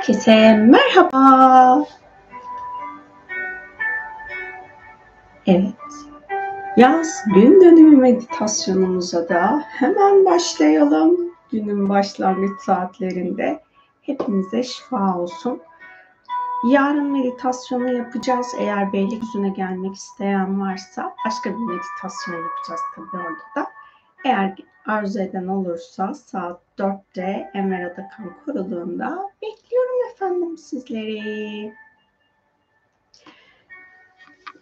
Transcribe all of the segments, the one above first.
Herkese merhaba. Evet, yaz gün dönümü meditasyonumuza da hemen başlayalım. Günün başlangıç saatlerinde hepimize şifa olsun. Yarın meditasyonu yapacağız. Eğer Beylikdüzü'ne gelmek isteyen varsa başka bir meditasyon yapacağız tabii orada da. Eğer arzu eden olursa saat 4'te Enver Adakan kuruluğunda bekliyorum efendim sizleri.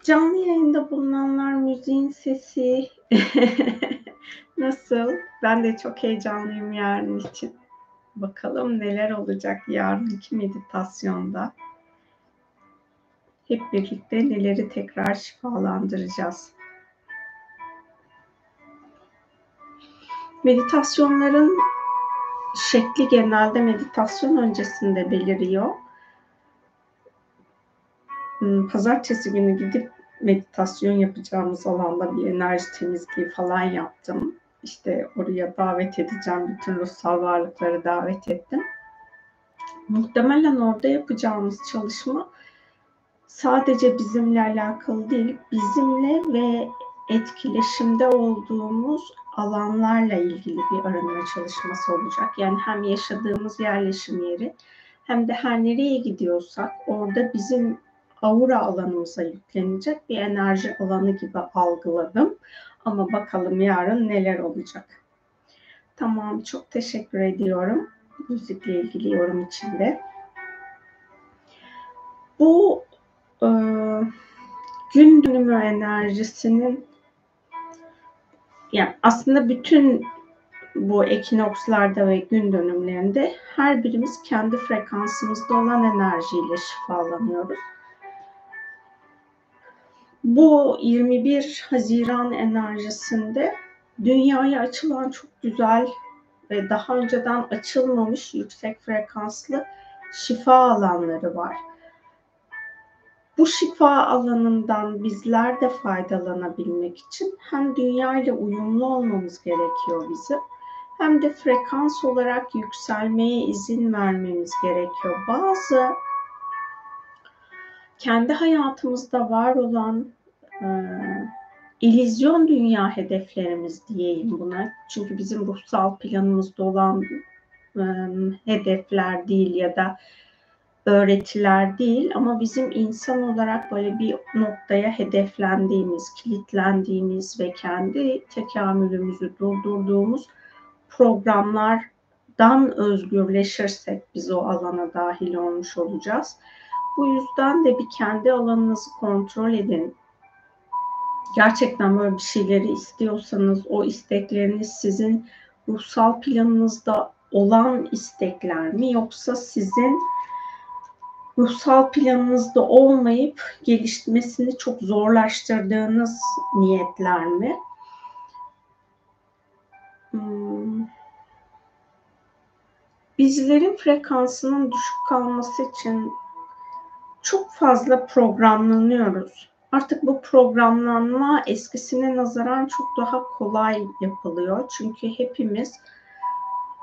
Canlı yayında bulunanlar müziğin sesi nasıl? Ben de çok heyecanlıyım yarın için. Bakalım neler olacak yarınki meditasyonda. Hep birlikte neleri tekrar şifalandıracağız. Meditasyonların şekli genelde meditasyon öncesinde beliriyor. Hmm, pazartesi günü gidip meditasyon yapacağımız alanda bir enerji temizliği falan yaptım. İşte oraya davet edeceğim. Bütün ruhsal varlıkları davet ettim. Muhtemelen orada yapacağımız çalışma sadece bizimle alakalı değil, bizimle ve etkileşimde olduğumuz alanlarla ilgili bir arınma çalışması olacak. Yani hem yaşadığımız yerleşim yeri hem de her nereye gidiyorsak orada bizim aura alanımıza yüklenecek bir enerji alanı gibi algıladım. Ama bakalım yarın neler olacak. Tamam çok teşekkür ediyorum müzikle ilgili yorum içinde. Bu e, gün dönümü enerjisinin yani aslında bütün bu ekinokslarda ve gün dönümlerinde her birimiz kendi frekansımızda olan enerjiyle şifalanıyoruz. Bu 21 Haziran enerjisinde dünyaya açılan çok güzel ve daha önceden açılmamış yüksek frekanslı şifa alanları var. Bu şifa alanından bizler de faydalanabilmek için hem dünya ile uyumlu olmamız gerekiyor bizim hem de frekans olarak yükselmeye izin vermemiz gerekiyor. Bazı kendi hayatımızda var olan e, illüzyon dünya hedeflerimiz diyeyim buna. Çünkü bizim ruhsal planımızda olan e, hedefler değil ya da öğretiler değil ama bizim insan olarak böyle bir noktaya hedeflendiğimiz, kilitlendiğimiz ve kendi tekamülümüzü durdurduğumuz programlardan özgürleşirsek biz o alana dahil olmuş olacağız. Bu yüzden de bir kendi alanınızı kontrol edin. Gerçekten böyle bir şeyleri istiyorsanız o istekleriniz sizin ruhsal planınızda olan istekler mi yoksa sizin ruhsal planınızda olmayıp gelişmesini çok zorlaştırdığınız niyetler mi? Hmm. Bizlerin frekansının düşük kalması için çok fazla programlanıyoruz. Artık bu programlanma eskisine nazaran çok daha kolay yapılıyor. Çünkü hepimiz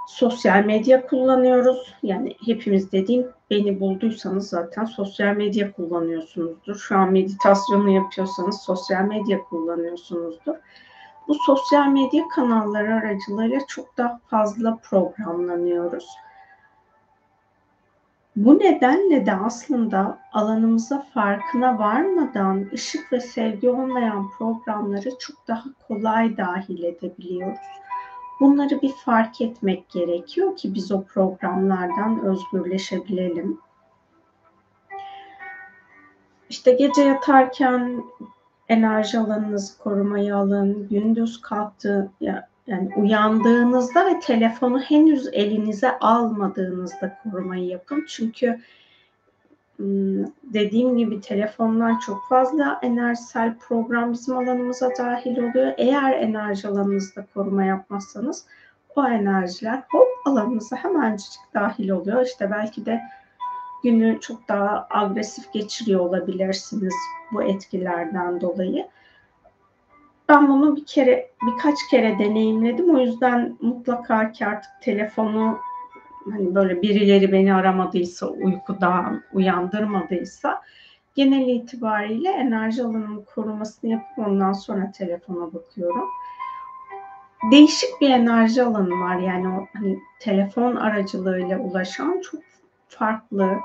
sosyal medya kullanıyoruz. Yani hepimiz dediğim beni bulduysanız zaten sosyal medya kullanıyorsunuzdur. Şu an meditasyonu yapıyorsanız sosyal medya kullanıyorsunuzdur. Bu sosyal medya kanalları aracılığıyla çok daha fazla programlanıyoruz. Bu nedenle de aslında alanımıza farkına varmadan ışık ve sevgi olmayan programları çok daha kolay dahil edebiliyoruz. Bunları bir fark etmek gerekiyor ki biz o programlardan özgürleşebilelim. İşte gece yatarken enerji alanınızı korumayı alın. Gündüz kalktı yani uyandığınızda ve telefonu henüz elinize almadığınızda korumayı yapın. Çünkü dediğim gibi telefonlar çok fazla enerjisel program bizim alanımıza dahil oluyor. Eğer enerji alanınızda koruma yapmazsanız o enerjiler hop alanınıza hemencik dahil oluyor. İşte belki de günü çok daha agresif geçiriyor olabilirsiniz bu etkilerden dolayı. Ben bunu bir kere birkaç kere deneyimledim. O yüzden mutlaka ki artık telefonu hani böyle birileri beni aramadıysa, uykudan uyandırmadıysa genel itibariyle enerji alanının korumasını yapıp ondan sonra telefona bakıyorum. Değişik bir enerji alanı var yani o hani telefon aracılığıyla ulaşan çok farklı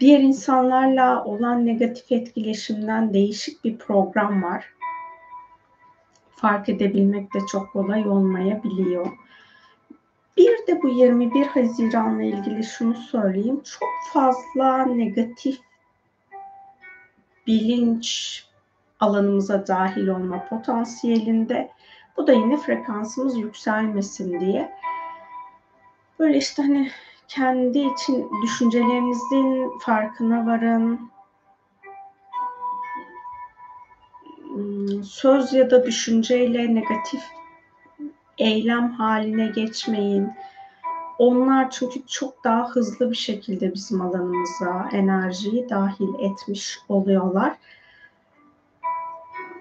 diğer insanlarla olan negatif etkileşimden değişik bir program var. Fark edebilmek de çok kolay olmayabiliyor. Bir de bu 21 Haziran'la ilgili şunu söyleyeyim. Çok fazla negatif bilinç alanımıza dahil olma potansiyelinde. Bu da yine frekansımız yükselmesin diye. Böyle işte hani kendi için düşüncelerinizin farkına varın. Hmm, söz ya da düşünceyle negatif eylem haline geçmeyin. Onlar çünkü çok daha hızlı bir şekilde bizim alanımıza enerjiyi dahil etmiş oluyorlar.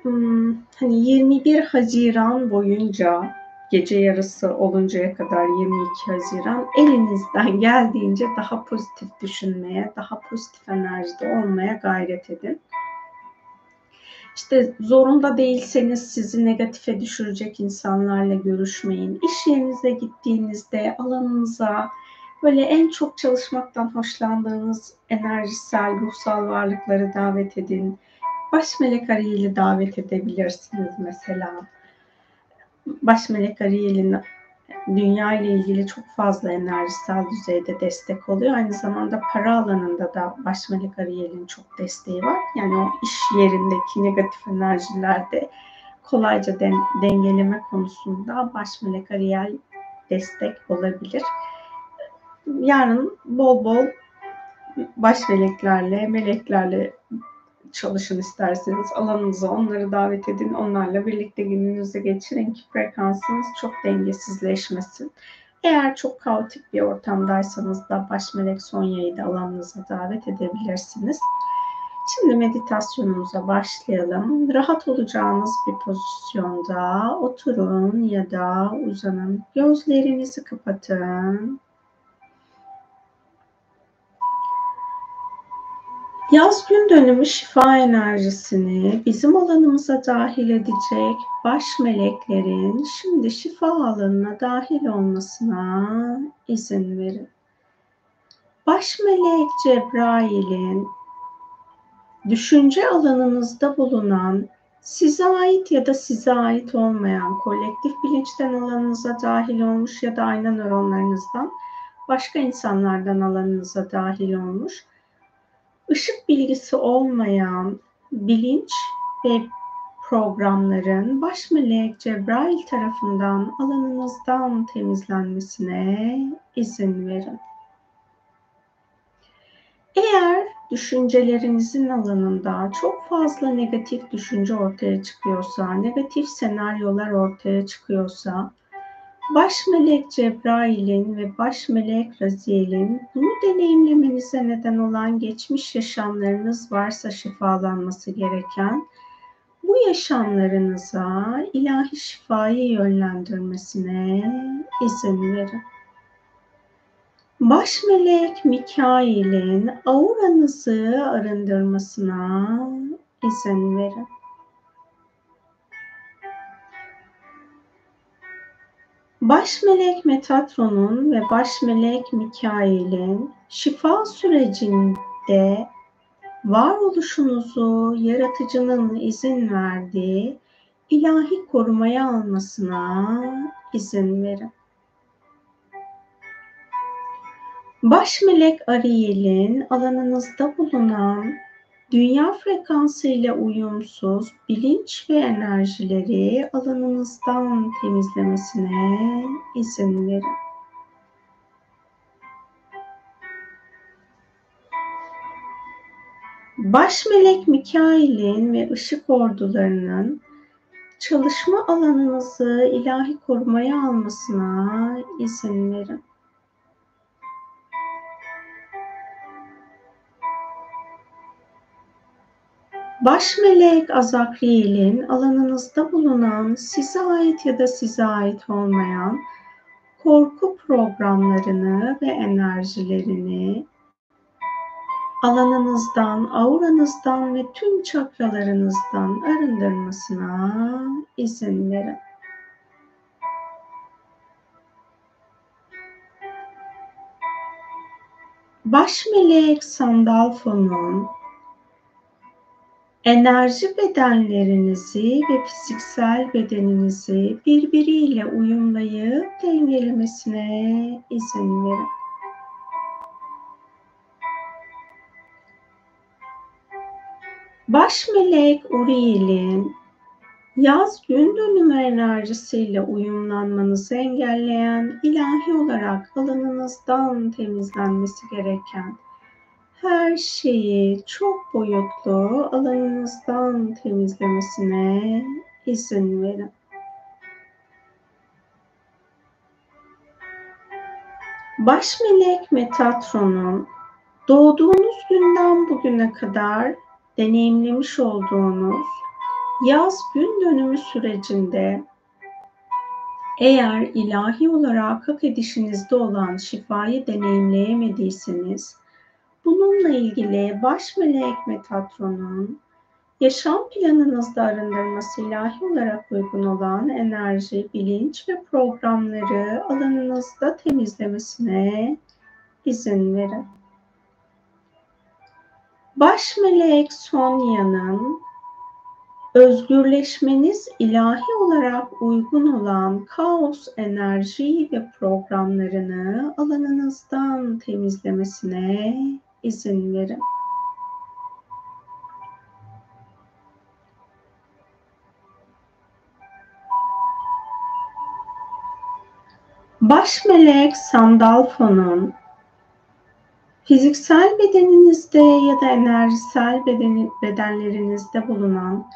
Hmm, hani 21 Haziran boyunca gece yarısı oluncaya kadar 22 Haziran elinizden geldiğince daha pozitif düşünmeye, daha pozitif enerjide olmaya gayret edin. İşte zorunda değilseniz sizi negatife düşürecek insanlarla görüşmeyin. İş yerinize gittiğinizde alanınıza böyle en çok çalışmaktan hoşlandığınız enerjisel, ruhsal varlıkları davet edin. Baş melek arayıyla davet edebilirsiniz mesela baş melek Ariel'in dünya ile ilgili çok fazla enerjisel düzeyde destek oluyor. Aynı zamanda para alanında da baş melek Ariel'in çok desteği var. Yani o iş yerindeki negatif enerjilerde kolayca den, dengeleme konusunda baş melek Ariel destek olabilir. Yarın bol bol baş meleklerle, meleklerle çalışın isterseniz alanınıza onları davet edin. Onlarla birlikte gününüzü geçirin ki frekansınız çok dengesizleşmesin. Eğer çok kaotik bir ortamdaysanız da baş melek Sonya'yı da alanınıza davet edebilirsiniz. Şimdi meditasyonumuza başlayalım. Rahat olacağınız bir pozisyonda oturun ya da uzanın. Gözlerinizi kapatın. Yaz gün dönümü şifa enerjisini bizim alanımıza dahil edecek baş meleklerin şimdi şifa alanına dahil olmasına izin verin. Baş melek Cebrail'in düşünce alanınızda bulunan size ait ya da size ait olmayan kolektif bilinçten alanınıza dahil olmuş ya da ayna nöronlarınızdan başka insanlardan alanınıza dahil olmuş ışık bilgisi olmayan bilinç ve programların baş melek Cebrail tarafından alanınızdan temizlenmesine izin verin. Eğer düşüncelerinizin alanında çok fazla negatif düşünce ortaya çıkıyorsa, negatif senaryolar ortaya çıkıyorsa, Baş melek Cebrail'in ve baş melek Raziel'in bunu deneyimlemenize neden olan geçmiş yaşamlarınız varsa şifalanması gereken bu yaşamlarınıza ilahi şifayı yönlendirmesine izin verin. Baş melek Mikail'in auranızı arındırmasına izin verin. Baş melek Metatron'un ve baş melek Mikail'in şifa sürecinde varoluşunuzu yaratıcının izin verdiği ilahi korumaya almasına izin verin. Baş melek Ariel'in alanınızda bulunan dünya frekansı ile uyumsuz bilinç ve enerjileri alanınızdan temizlemesine izin verin. Baş melek Mikail'in ve ışık ordularının çalışma alanınızı ilahi korumaya almasına izin verin. Baş melek Azakriel'in alanınızda bulunan size ait ya da size ait olmayan korku programlarını ve enerjilerini alanınızdan, auranızdan ve tüm çakralarınızdan arındırmasına izin verin. Baş melek Sandalfo'nun enerji bedenlerinizi ve fiziksel bedeninizi birbiriyle uyumlayıp dengelemesine izin verin. Baş melek Uriel'in yaz gün dönümü enerjisiyle uyumlanmanızı engelleyen ilahi olarak alanınızdan temizlenmesi gereken her şeyi çok boyutlu alanınızdan temizlemesine izin verin. Baş melek Metatron'un doğduğunuz günden bugüne kadar deneyimlemiş olduğunuz yaz gün dönümü sürecinde eğer ilahi olarak hak edişinizde olan şifayı deneyimleyemediyseniz bununla ilgili baş melek Metatron'un yaşam planınızda arındırması ilahi olarak uygun olan enerji, bilinç ve programları alanınızda temizlemesine izin verin. Baş melek Sonya'nın özgürleşmeniz ilahi olarak uygun olan kaos enerji ve programlarını alanınızdan temizlemesine izin verin. Baş melek Sandalfo'nun fiziksel bedeninizde ya da enerjisel bedeni, bedenlerinizde bulunan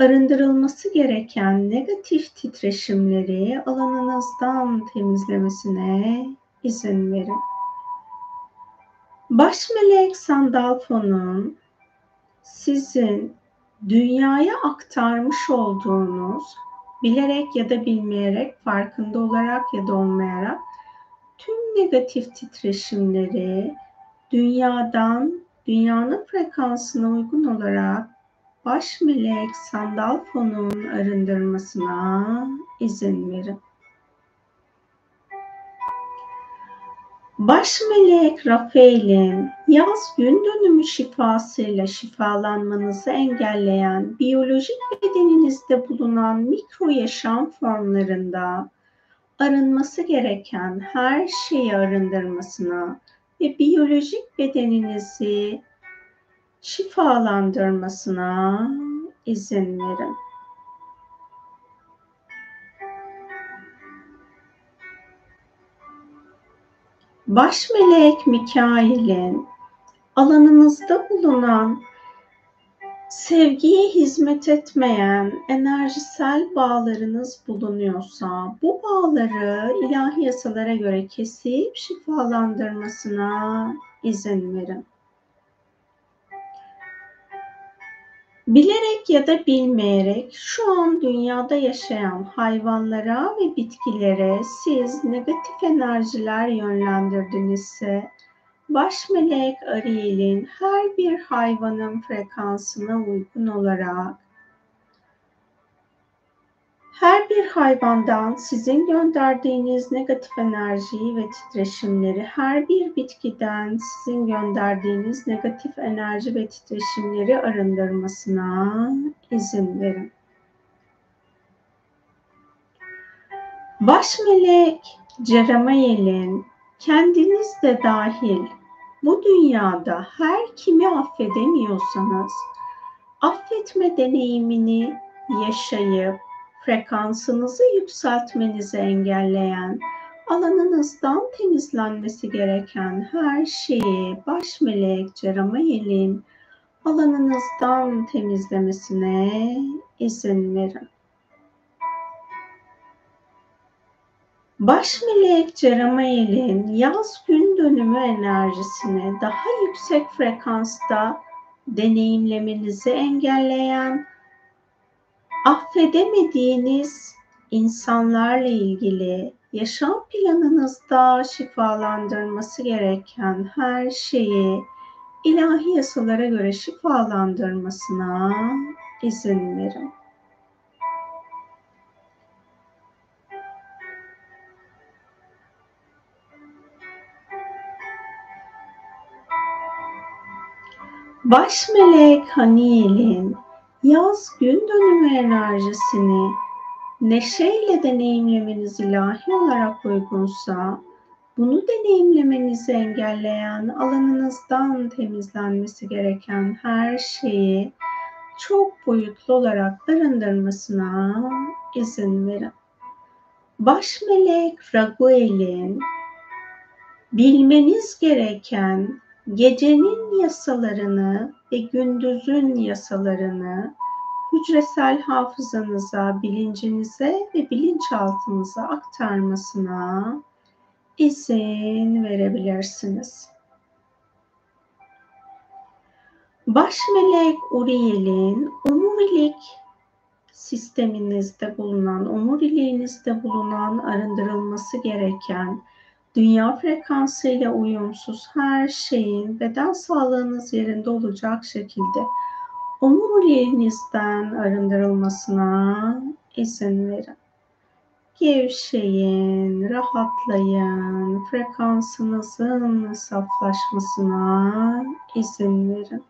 arındırılması gereken negatif titreşimleri alanınızdan temizlemesine izin verin. Baş melek Sandalfo'nun sizin dünyaya aktarmış olduğunuz bilerek ya da bilmeyerek, farkında olarak ya da olmayarak tüm negatif titreşimleri dünyadan, dünyanın frekansına uygun olarak baş melek Sandalfo'nun arındırmasına izin verin. Baş melek Rafael'in yaz gün dönümü şifasıyla şifalanmanızı engelleyen biyolojik bedeninizde bulunan mikro yaşam formlarında arınması gereken her şeyi arındırmasına ve biyolojik bedeninizi şifalandırmasına izin verin. Baş melek Mikail'in alanınızda bulunan sevgiye hizmet etmeyen enerjisel bağlarınız bulunuyorsa bu bağları ilahi yasalara göre kesip şifalandırmasına izin verin. Bilerek ya da bilmeyerek şu an dünyada yaşayan hayvanlara ve bitkilere siz negatif enerjiler yönlendirdinizse baş melek Ariel'in her bir hayvanın frekansına uygun olarak bir hayvandan sizin gönderdiğiniz negatif enerjiyi ve titreşimleri, her bir bitkiden sizin gönderdiğiniz negatif enerji ve titreşimleri arındırmasına izin verin. Baş melek Ceramael'in kendiniz de dahil bu dünyada her kimi affedemiyorsanız affetme deneyimini yaşayıp frekansınızı yükseltmenizi engelleyen, alanınızdan temizlenmesi gereken her şeyi baş melek Ceramael'in alanınızdan temizlemesine izin verin. Baş melek Ceramael'in yaz gün dönümü enerjisini daha yüksek frekansta deneyimlemenizi engelleyen affedemediğiniz insanlarla ilgili yaşam planınızda şifalandırması gereken her şeyi ilahi yasalara göre şifalandırmasına izin verin. Baş melek Haniel'in yaz gün dönümü enerjisini neşeyle deneyimlemeniz ilahi olarak uygunsa bunu deneyimlemenizi engelleyen alanınızdan temizlenmesi gereken her şeyi çok boyutlu olarak arındırmasına izin verin. Baş melek Raguel'in bilmeniz gereken gecenin yasalarını ve gündüzün yasalarını hücresel hafızanıza, bilincinize ve bilinçaltınıza aktarmasına izin verebilirsiniz. Baş melek Uriel'in omurilik sisteminizde bulunan, omuriliğinizde bulunan arındırılması gereken dünya frekansıyla uyumsuz her şeyin beden sağlığınız yerinde olacak şekilde omuriliğinizden arındırılmasına izin verin. Gevşeyin, rahatlayın, frekansınızın saflaşmasına izin verin.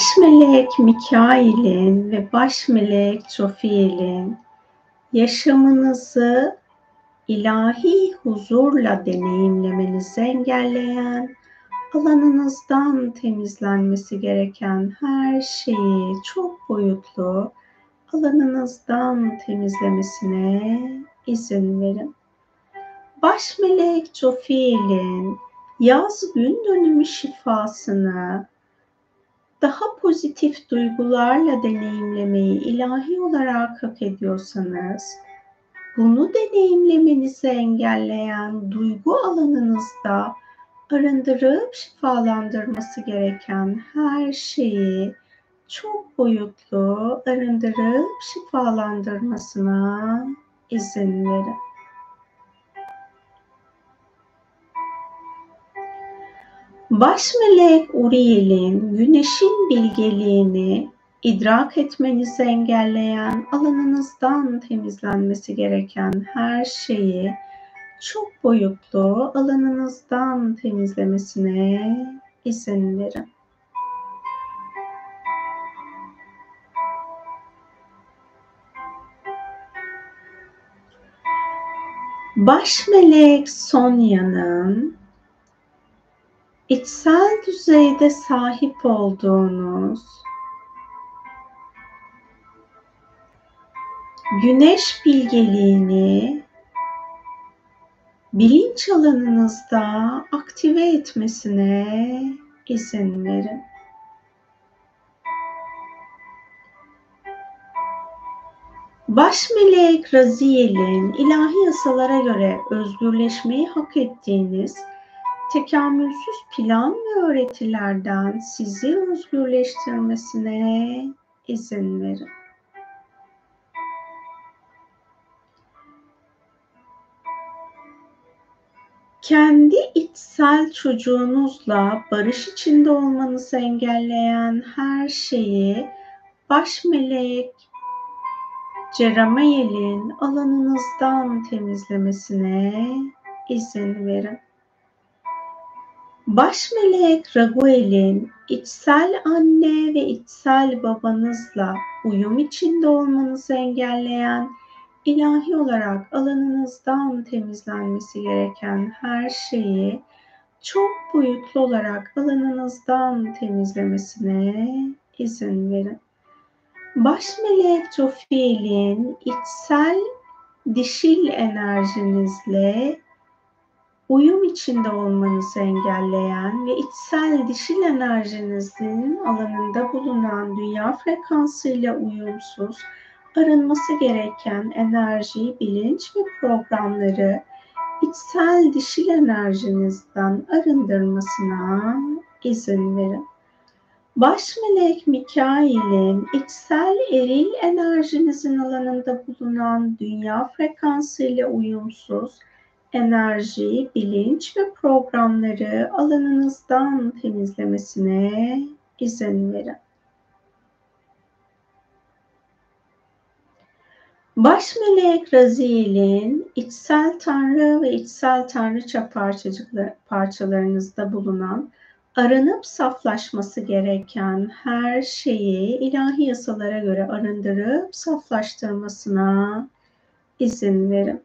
Baş melek Mikail'in ve baş melek Çofiel'in yaşamınızı ilahi huzurla deneyimlemenizi engelleyen, alanınızdan temizlenmesi gereken her şeyi çok boyutlu alanınızdan temizlemesine izin verin. Baş melek Jofiel'in yaz gün dönümü şifasını daha pozitif duygularla deneyimlemeyi ilahi olarak hak ediyorsanız, bunu deneyimlemenizi engelleyen duygu alanınızda arındırıp şifalandırması gereken her şeyi çok boyutlu arındırıp şifalandırmasına izin verin. Baş melek Uriel'in güneşin bilgeliğini idrak etmenizi engelleyen alanınızdan temizlenmesi gereken her şeyi çok boyutlu alanınızdan temizlemesine izin verin. Baş melek Sonya'nın içsel düzeyde sahip olduğunuz güneş bilgeliğini bilinç alanınızda aktive etmesine izin verin. Baş melek Raziel'in ilahi yasalara göre özgürleşmeyi hak ettiğiniz tekamülsüz plan ve öğretilerden sizi özgürleştirmesine izin verin. kendi içsel çocuğunuzla barış içinde olmanızı engelleyen her şeyi baş melek Ceramael'in alanınızdan temizlemesine izin verin. Baş melek Raguel'in içsel anne ve içsel babanızla uyum içinde olmanızı engelleyen ilahi olarak alanınızdan temizlenmesi gereken her şeyi çok boyutlu olarak alanınızdan temizlemesine izin verin. Baş melek Jofiel'in içsel dişil enerjinizle uyum içinde olmanızı engelleyen ve içsel dişil enerjinizin alanında bulunan dünya frekansıyla uyumsuz arınması gereken enerji, bilinç ve programları içsel dişil enerjinizden arındırmasına izin verin. Baş melek Mikail'in içsel eril enerjinizin alanında bulunan dünya frekansı ile uyumsuz enerji, bilinç ve programları alanınızdan temizlemesine izin verin. Baş melek Raziel'in içsel tanrı ve içsel tanrıça parçalarınızda bulunan aranıp saflaşması gereken her şeyi ilahi yasalara göre arındırıp saflaştırmasına izin verin.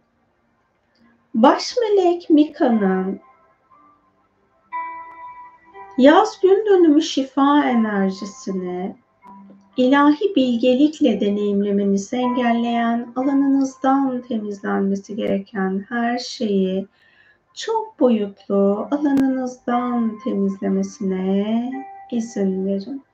Baş melek Mika'nın yaz gün dönümü şifa enerjisini ilahi bilgelikle deneyimlemenizi engelleyen alanınızdan temizlenmesi gereken her şeyi çok boyutlu alanınızdan temizlemesine izin verin.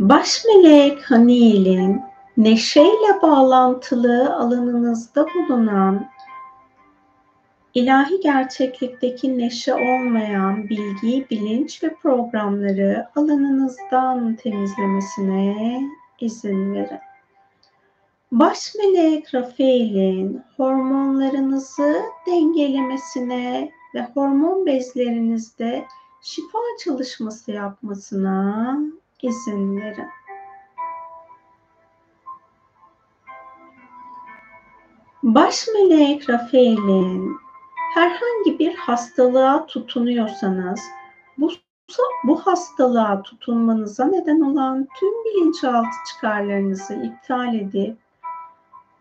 Baş melek Haniel'in neşeyle bağlantılı alanınızda bulunan ilahi gerçeklikteki neşe olmayan bilgi, bilinç ve programları alanınızdan temizlemesine izin verin. Baş melek Rafael'in hormonlarınızı dengelemesine ve hormon bezlerinizde şifa çalışması yapmasına izin verin. Baş melek Rafael'in herhangi bir hastalığa tutunuyorsanız bu bu hastalığa tutunmanıza neden olan tüm bilinçaltı çıkarlarınızı iptal edip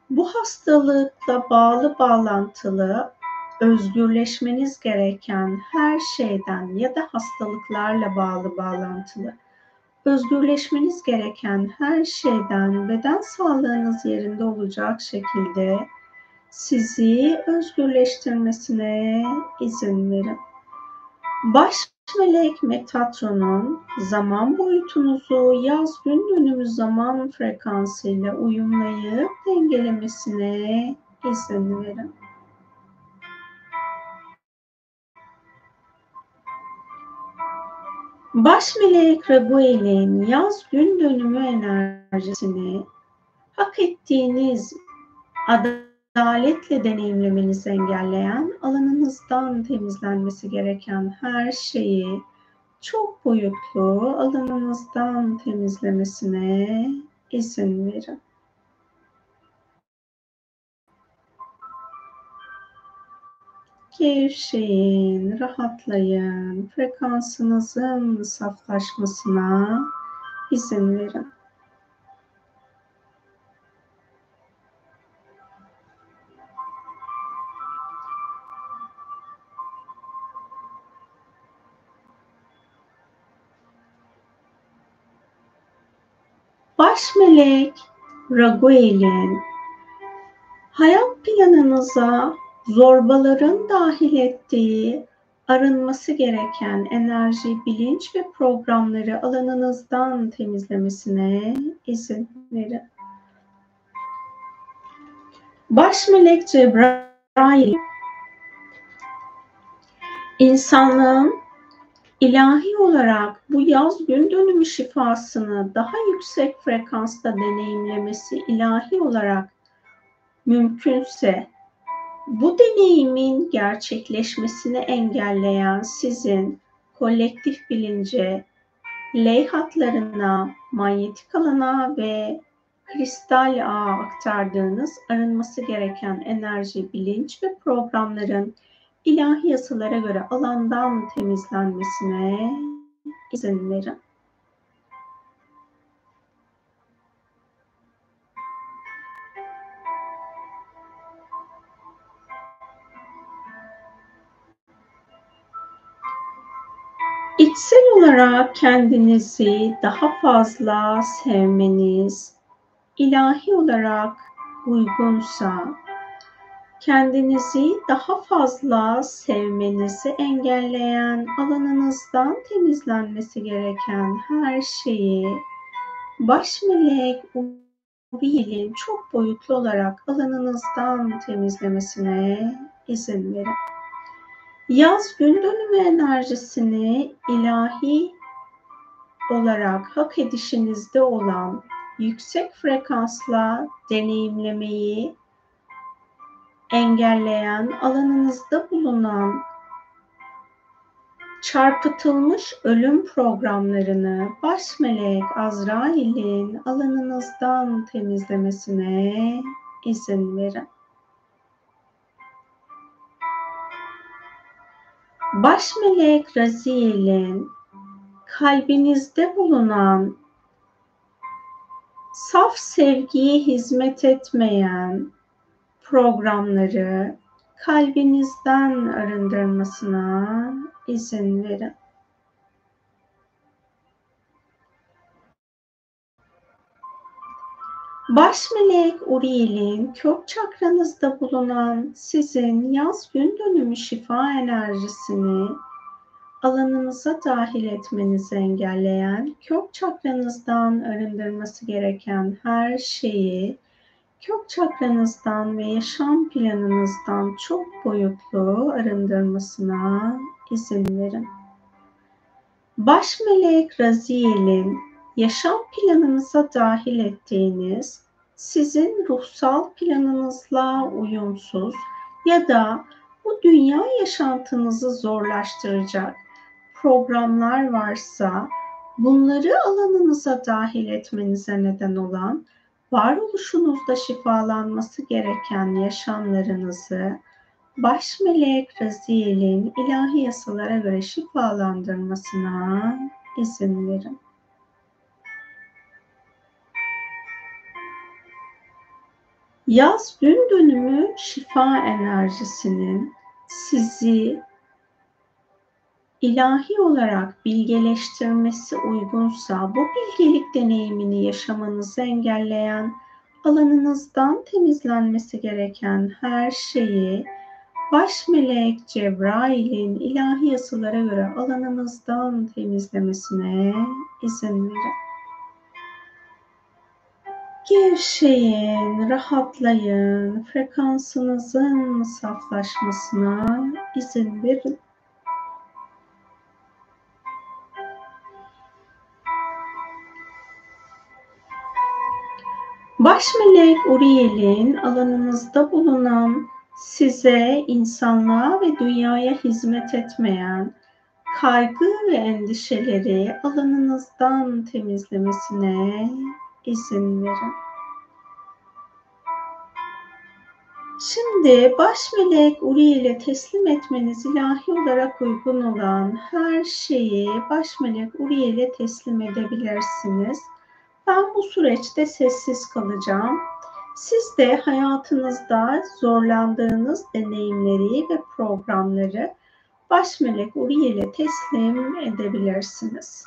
bu hastalıkla bağlı bağlantılı özgürleşmeniz gereken her şeyden ya da hastalıklarla bağlı bağlantılı özgürleşmeniz gereken her şeyden beden sağlığınız yerinde olacak şekilde sizi özgürleştirmesine izin verin. Baş melek Metatron'un zaman boyutunuzu yaz gün dönümü zaman frekansıyla uyumlayıp dengelemesine izin verin. Baş melek Raguel'in yaz gün dönümü enerjisini hak ettiğiniz adaletle deneyimlemenizi engelleyen, alanınızdan temizlenmesi gereken her şeyi çok boyutlu alanınızdan temizlemesine izin verin. Gevşeyin, rahatlayın, frekansınızın saflaşmasına izin verin. Baş melek Raguel'in hayat planınıza zorbaların dahil ettiği arınması gereken enerji, bilinç ve programları alanınızdan temizlemesine izin verin. Baş melek Cebrail insanlığın ilahi olarak bu yaz gün dönümü şifasını daha yüksek frekansta deneyimlemesi ilahi olarak mümkünse bu deneyimin gerçekleşmesini engelleyen sizin kolektif bilince, leyhatlarına, manyetik alana ve kristal ağa aktardığınız arınması gereken enerji, bilinç ve programların ilahi yasalara göre alandan temizlenmesine izin verin. İçsel olarak kendinizi daha fazla sevmeniz, ilahi olarak uygunsa kendinizi daha fazla sevmenizi engelleyen alanınızdan temizlenmesi gereken her şeyi baş melek Uriel'in çok boyutlu olarak alanınızdan temizlemesine izin verin. Yaz gün dönümü enerjisini ilahi olarak hak edişinizde olan yüksek frekansla deneyimlemeyi engelleyen alanınızda bulunan çarpıtılmış ölüm programlarını baş melek Azrail'in alanınızdan temizlemesine izin verin. Baş melek Raziel'in kalbinizde bulunan saf sevgiye hizmet etmeyen programları kalbinizden arındırmasına izin verin. Baş melek Uriel'in kök çakranızda bulunan sizin yaz gün dönümü şifa enerjisini alanınıza dahil etmenizi engelleyen, kök çakranızdan arındırması gereken her şeyi kök çakranızdan ve yaşam planınızdan çok boyutlu arındırmasına izin verin. Baş melek Raziel'in yaşam planınıza dahil ettiğiniz sizin ruhsal planınızla uyumsuz ya da bu dünya yaşantınızı zorlaştıracak programlar varsa bunları alanınıza dahil etmenize neden olan varoluşunuzda şifalanması gereken yaşamlarınızı baş melek Raziel'in ilahi yasalara göre şifalandırmasına izin verin. Yaz gün dönümü şifa enerjisinin sizi ilahi olarak bilgeleştirmesi uygunsa bu bilgelik deneyimini yaşamanızı engelleyen alanınızdan temizlenmesi gereken her şeyi baş melek Cebrail'in ilahi yasalara göre alanınızdan temizlemesine izin verin. Gevşeyin, rahatlayın, frekansınızın saflaşmasına izin verin. Baş melek Uriel'in alanınızda bulunan size, insanlığa ve dünyaya hizmet etmeyen kaygı ve endişeleri alanınızdan temizlemesine izin verin. Şimdi baş melek Uriel'e teslim etmeniz ilahi olarak uygun olan her şeyi baş melek Uriel'e teslim edebilirsiniz. Ben bu süreçte sessiz kalacağım. Siz de hayatınızda zorlandığınız deneyimleri ve programları baş melek Uriel'e teslim edebilirsiniz.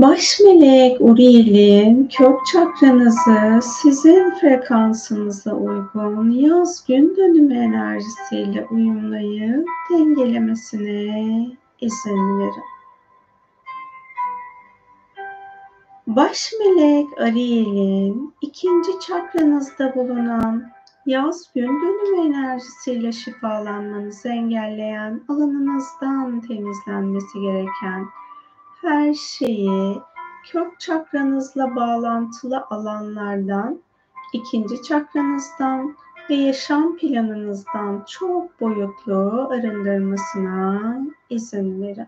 Baş melek Uriel'in kök çakranızı sizin frekansınıza uygun yaz gün dönümü enerjisiyle uyumlayıp dengelemesine izin verin. Baş melek Ariel'in ikinci çakranızda bulunan yaz gün dönümü enerjisiyle şifalanmanızı engelleyen alanınızdan temizlenmesi gereken her şeyi kök çakranızla bağlantılı alanlardan, ikinci çakranızdan ve yaşam planınızdan çok boyutlu arındırmasına izin verin.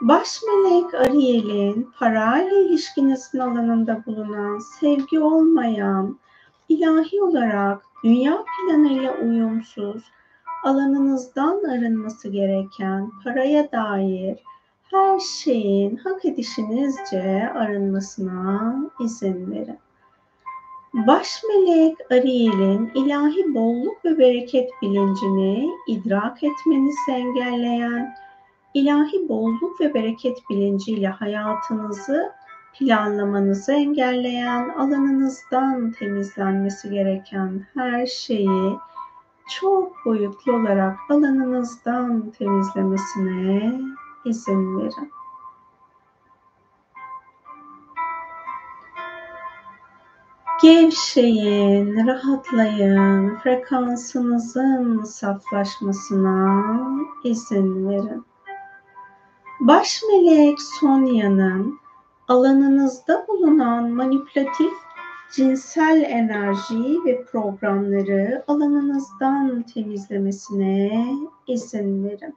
Baş melek Ariel'in parayla ilişkinizin alanında bulunan sevgi olmayan, ilahi olarak dünya planıyla uyumsuz, alanınızdan arınması gereken paraya dair her şeyin hak edişinizce arınmasına izin verin. Baş melek Ariel'in ilahi bolluk ve bereket bilincini idrak etmenizi engelleyen, ilahi bolluk ve bereket bilinciyle hayatınızı planlamanızı engelleyen, alanınızdan temizlenmesi gereken her şeyi çok boyutlu olarak alanınızdan temizlemesine izin verin. Gevşeyin, rahatlayın, frekansınızın saflaşmasına izin verin. Baş melek Sonya'nın alanınızda bulunan manipülatif cinsel enerji ve programları alanınızdan temizlemesine izin verin.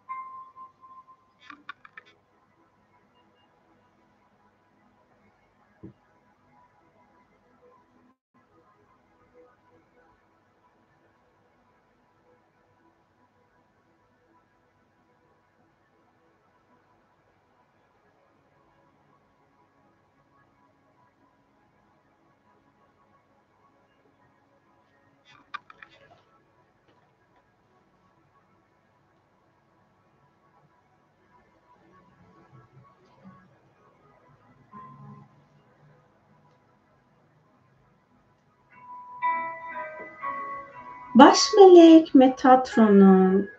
Baş melek Metatron'un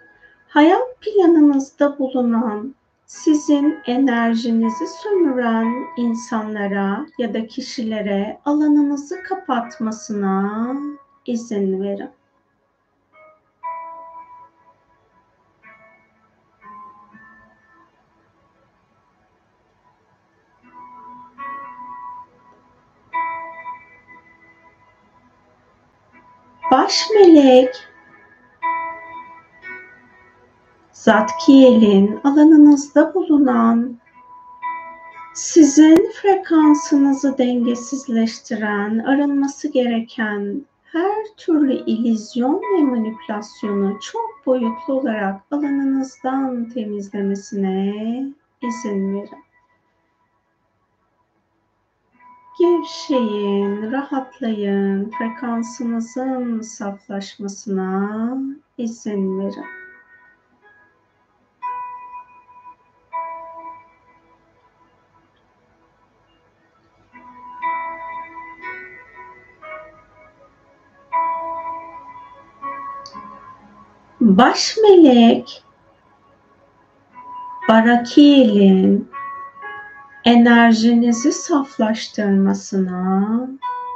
hayat planınızda bulunan sizin enerjinizi sömüren insanlara ya da kişilere alanınızı kapatmasına izin verin. Baş melek Zatkiel'in alanınızda bulunan sizin frekansınızı dengesizleştiren, arınması gereken her türlü ilizyon ve manipülasyonu çok boyutlu olarak alanınızdan temizlemesine izin verin. Gevşeyin, rahatlayın, frekansınızın saflaşmasına izin verin. Baş melek Barakiel'in enerjinizi saflaştırmasına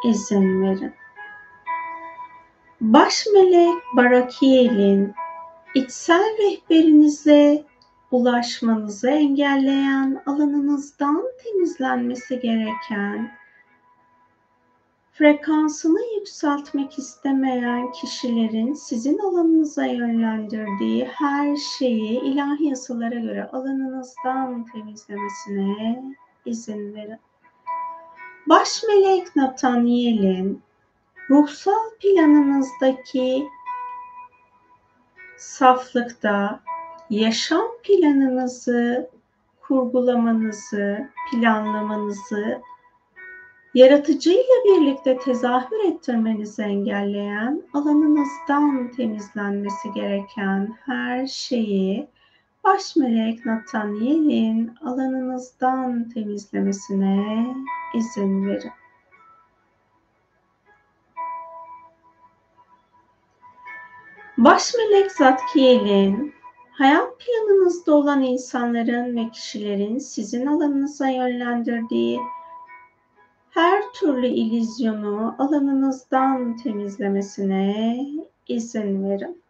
izin verin. Baş melek Barakiel'in içsel rehberinize ulaşmanızı engelleyen alanınızdan temizlenmesi gereken frekansını yükseltmek istemeyen kişilerin sizin alanınıza yönlendirdiği her şeyi ilahi yasalara göre alanınızdan temizlemesine izin verin. Baş melek Nathaniel'in ruhsal planınızdaki saflıkta yaşam planınızı kurgulamanızı, planlamanızı yaratıcıyla birlikte tezahür ettirmenizi engelleyen, alanınızdan temizlenmesi gereken her şeyi baş melek Nathaniel'in alanınızdan temizlemesine izin verin. Baş melek Zatkiel'in hayat planınızda olan insanların ve kişilerin sizin alanınıza yönlendirdiği her türlü ilizyonu alanınızdan temizlemesine izin verin.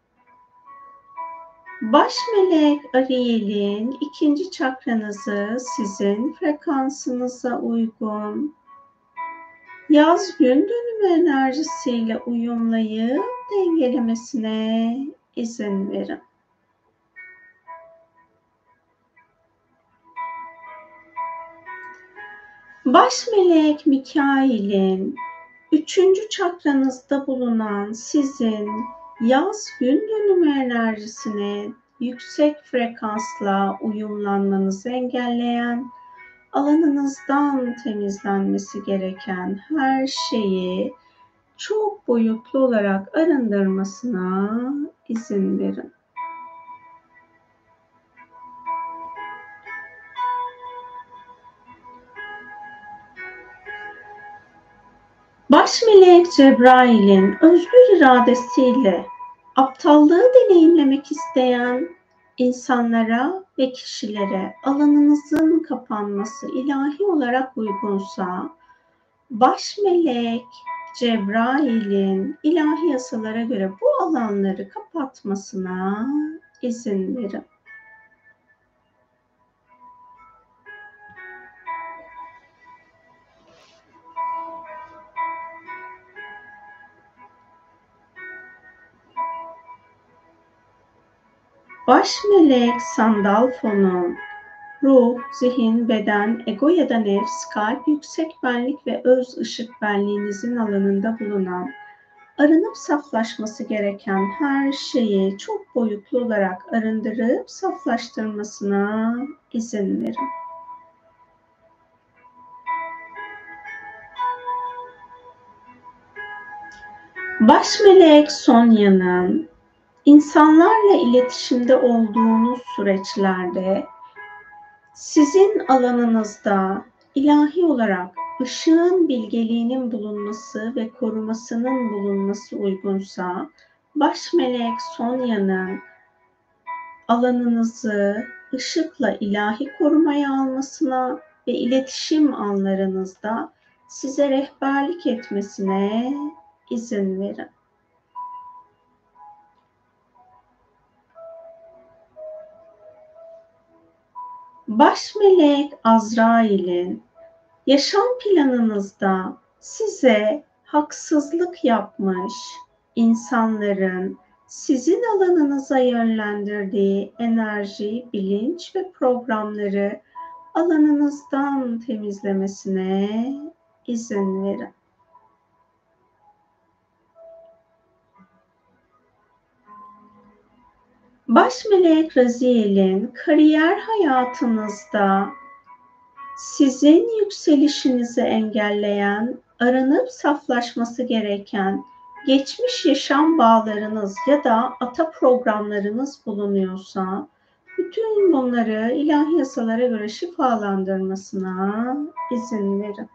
Baş melek Ariel'in ikinci çakranızı sizin frekansınıza uygun yaz gün dönümü enerjisiyle uyumlayıp dengelemesine izin verin. Baş melek Mikail'in üçüncü çakranızda bulunan sizin yaz gün dönümü enerjisine yüksek frekansla uyumlanmanızı engelleyen alanınızdan temizlenmesi gereken her şeyi çok boyutlu olarak arındırmasına izin verin. Baş melek Cebrail'in özgür iradesiyle aptallığı deneyimlemek isteyen insanlara ve kişilere alanınızın kapanması ilahi olarak uygunsa baş melek Cebrail'in ilahi yasalara göre bu alanları kapatmasına izin verin. Baş melek Sandalfo'nun ruh, zihin, beden, ego ya da nefs, kalp, yüksek benlik ve öz ışık benliğinizin alanında bulunan arınıp saflaşması gereken her şeyi çok boyutlu olarak arındırıp saflaştırmasına izin verin. Baş melek Sonya'nın insanlarla iletişimde olduğunuz süreçlerde sizin alanınızda ilahi olarak ışığın bilgeliğinin bulunması ve korumasının bulunması uygunsa baş melek Sonya'nın alanınızı ışıkla ilahi korumaya almasına ve iletişim anlarınızda size rehberlik etmesine izin verin. Baş melek Azrail'in yaşam planınızda size haksızlık yapmış insanların sizin alanınıza yönlendirdiği enerji, bilinç ve programları alanınızdan temizlemesine izin verin. Baş melek Raziel'in kariyer hayatınızda sizin yükselişinizi engelleyen, aranıp saflaşması gereken geçmiş yaşam bağlarınız ya da ata programlarınız bulunuyorsa bütün bunları ilahi yasalara göre şifalandırmasına izin verin.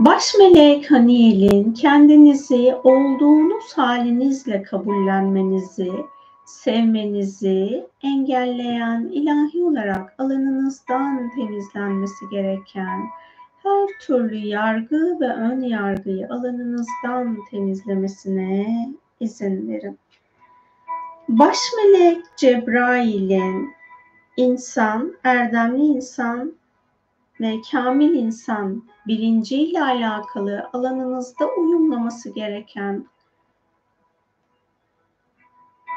Baş melek Haniel'in kendinizi olduğunuz halinizle kabullenmenizi, sevmenizi engelleyen ilahi olarak alanınızdan temizlenmesi gereken her türlü yargı ve ön yargıyı alanınızdan temizlemesine izin verin. Baş melek Cebrail'in insan, erdemli insan ve kamil insan bilinciyle alakalı alanınızda uyumlaması gereken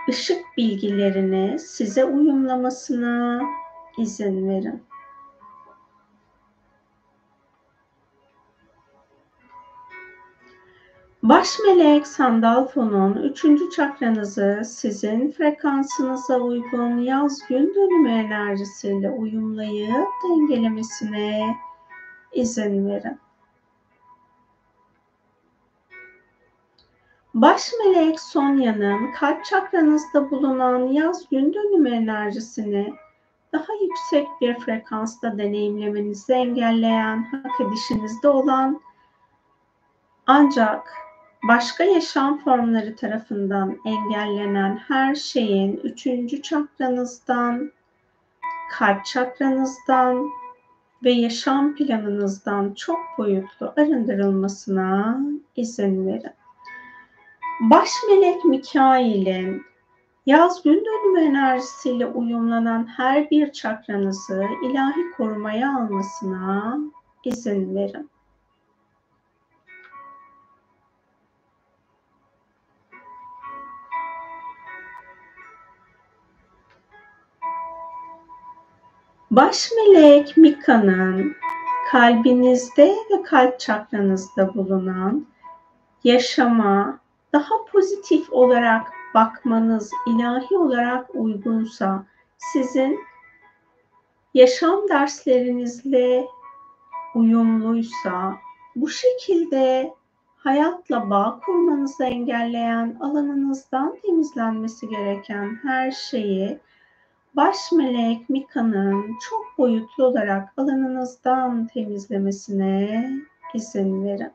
ışık bilgilerini size uyumlamasına izin verin. Baş melek Sandalfo'nun üçüncü çakranızı sizin frekansınıza uygun yaz gün dönümü enerjisiyle uyumlayıp dengelemesine izin verin. Baş melek Sonya'nın kalp çakranızda bulunan yaz gün dönümü enerjisini daha yüksek bir frekansta deneyimlemenizi engelleyen, hak edişinizde olan ancak başka yaşam formları tarafından engellenen her şeyin üçüncü çakranızdan, kalp çakranızdan ve yaşam planınızdan çok boyutlu arındırılmasına izin verin. Baş melek Mikail'in yaz gün dönümü enerjisiyle uyumlanan her bir çakranızı ilahi korumaya almasına izin verin. Baş melek Mika'nın kalbinizde ve kalp çakranızda bulunan yaşama daha pozitif olarak bakmanız ilahi olarak uygunsa sizin yaşam derslerinizle uyumluysa bu şekilde hayatla bağ kurmanızı engelleyen alanınızdan temizlenmesi gereken her şeyi baş melek Mika'nın çok boyutlu olarak alanınızdan temizlemesine izin verin.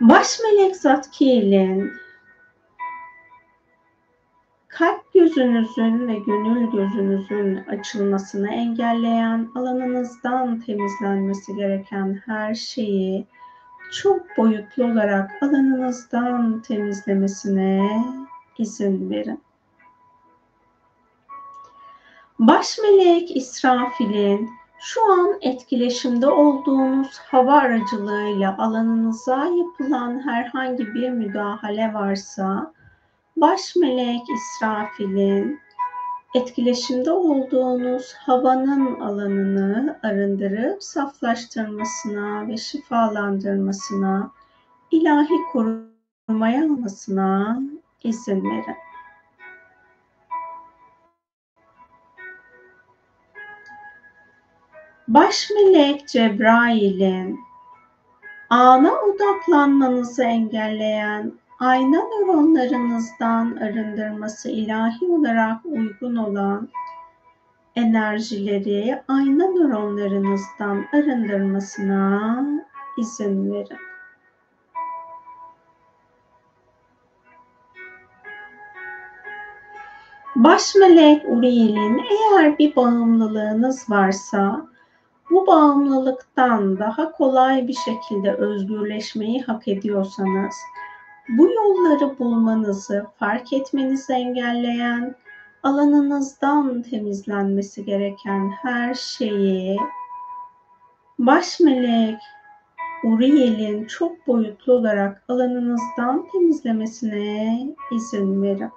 Baş melek Zatkiel'in kalp gözünüzün ve gönül gözünüzün açılmasını engelleyen alanınızdan temizlenmesi gereken her şeyi çok boyutlu olarak alanınızdan temizlemesine izin verin. Baş melek İsrafil'in şu an etkileşimde olduğunuz hava aracılığıyla alanınıza yapılan herhangi bir müdahale varsa baş melek İsrafil'in etkileşimde olduğunuz havanın alanını arındırıp saflaştırmasına ve şifalandırmasına, ilahi korumaya almasına izin verin. Baş melek Cebrail'in ana odaklanmanızı engelleyen ayna nöronlarınızdan arındırması ilahi olarak uygun olan enerjileri ayna nöronlarınızdan arındırmasına izin verin. Baş melek Uriel'in eğer bir bağımlılığınız varsa bu bağımlılıktan daha kolay bir şekilde özgürleşmeyi hak ediyorsanız bu yolları bulmanızı fark etmenizi engelleyen alanınızdan temizlenmesi gereken her şeyi baş melek Uriel'in çok boyutlu olarak alanınızdan temizlemesine izin verin.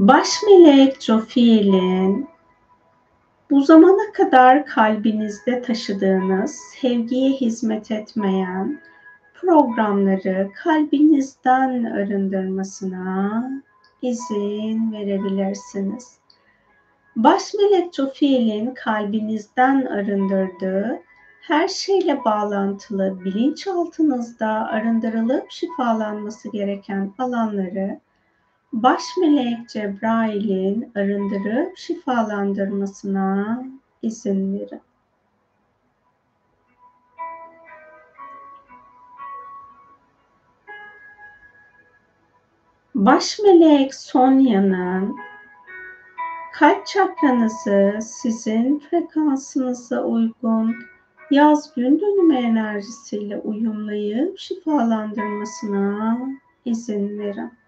Baş melek Jofiel'in bu zamana kadar kalbinizde taşıdığınız sevgiye hizmet etmeyen programları kalbinizden arındırmasına izin verebilirsiniz. Baş melek Jofiel'in kalbinizden arındırdığı her şeyle bağlantılı bilinçaltınızda arındırılıp şifalanması gereken alanları baş melek Cebrail'in arındırıp şifalandırmasına izin verin. Baş melek Sonya'nın kalp çakranızı sizin frekansınıza uygun yaz gün dönümü enerjisiyle uyumlayıp şifalandırmasına izin verin.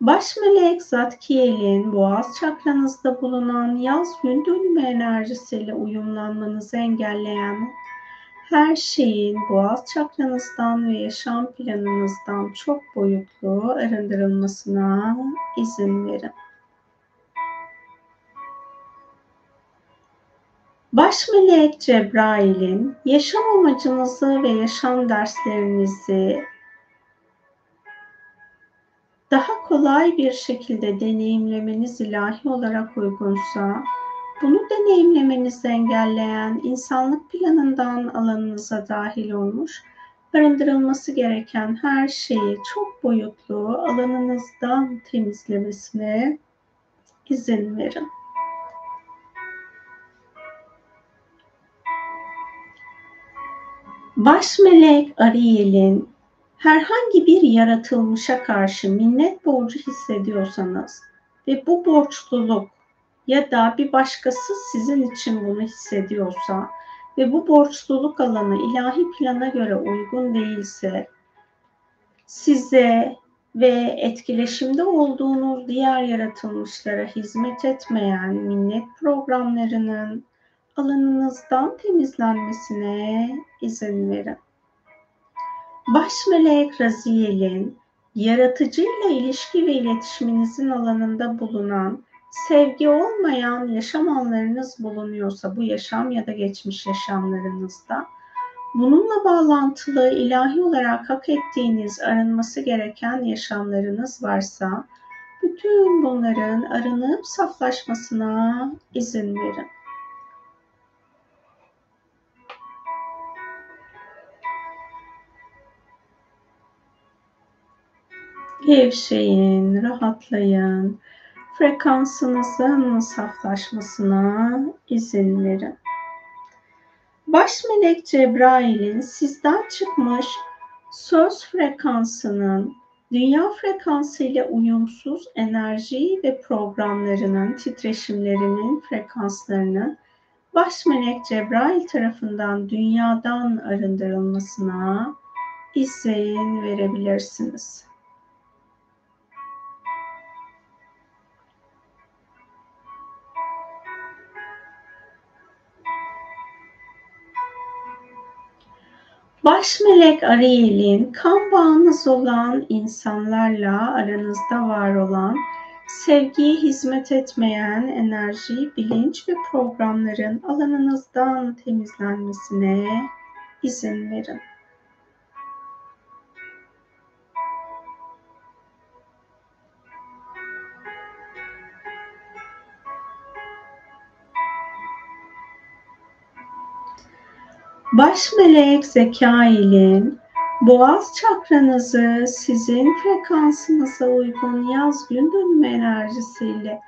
Baş melek Zatkiel'in boğaz çakranızda bulunan yaz gün dönümü enerjisiyle uyumlanmanızı engelleyen her şeyin boğaz çakranızdan ve yaşam planınızdan çok boyutlu arındırılmasına izin verin. Baş melek Cebrail'in yaşam amacınızı ve yaşam derslerinizi daha kolay bir şekilde deneyimlemeniz ilahi olarak uygunsa, bunu deneyimlemenizi engelleyen insanlık planından alanınıza dahil olmuş, arındırılması gereken her şeyi çok boyutlu alanınızdan temizlemesine izin verin. Baş melek Ariel'in herhangi bir yaratılmışa karşı minnet borcu hissediyorsanız ve bu borçluluk ya da bir başkası sizin için bunu hissediyorsa ve bu borçluluk alanı ilahi plana göre uygun değilse size ve etkileşimde olduğunuz diğer yaratılmışlara hizmet etmeyen minnet programlarının alanınızdan temizlenmesine izin verin. Baş melek Raziel'in yaratıcıyla ilişki ve iletişiminizin alanında bulunan sevgi olmayan yaşam anlarınız bulunuyorsa bu yaşam ya da geçmiş yaşamlarınızda bununla bağlantılı ilahi olarak hak ettiğiniz arınması gereken yaşamlarınız varsa bütün bunların arınıp saflaşmasına izin verin. Gevşeyin, rahatlayın. Frekansınızın saflaşmasına izin verin. Baş melek Cebrail'in sizden çıkmış söz frekansının dünya frekansı ile uyumsuz enerji ve programlarının titreşimlerinin frekanslarını baş melek Cebrail tarafından dünyadan arındırılmasına izin verebilirsiniz. Baş melek Ariel'in kan bağınız olan insanlarla aranızda var olan sevgiye hizmet etmeyen enerji, bilinç ve programların alanınızdan temizlenmesine izin verin. Baş melek Zekail'in boğaz çakranızı sizin frekansınıza uygun yaz gün dönümü enerjisiyle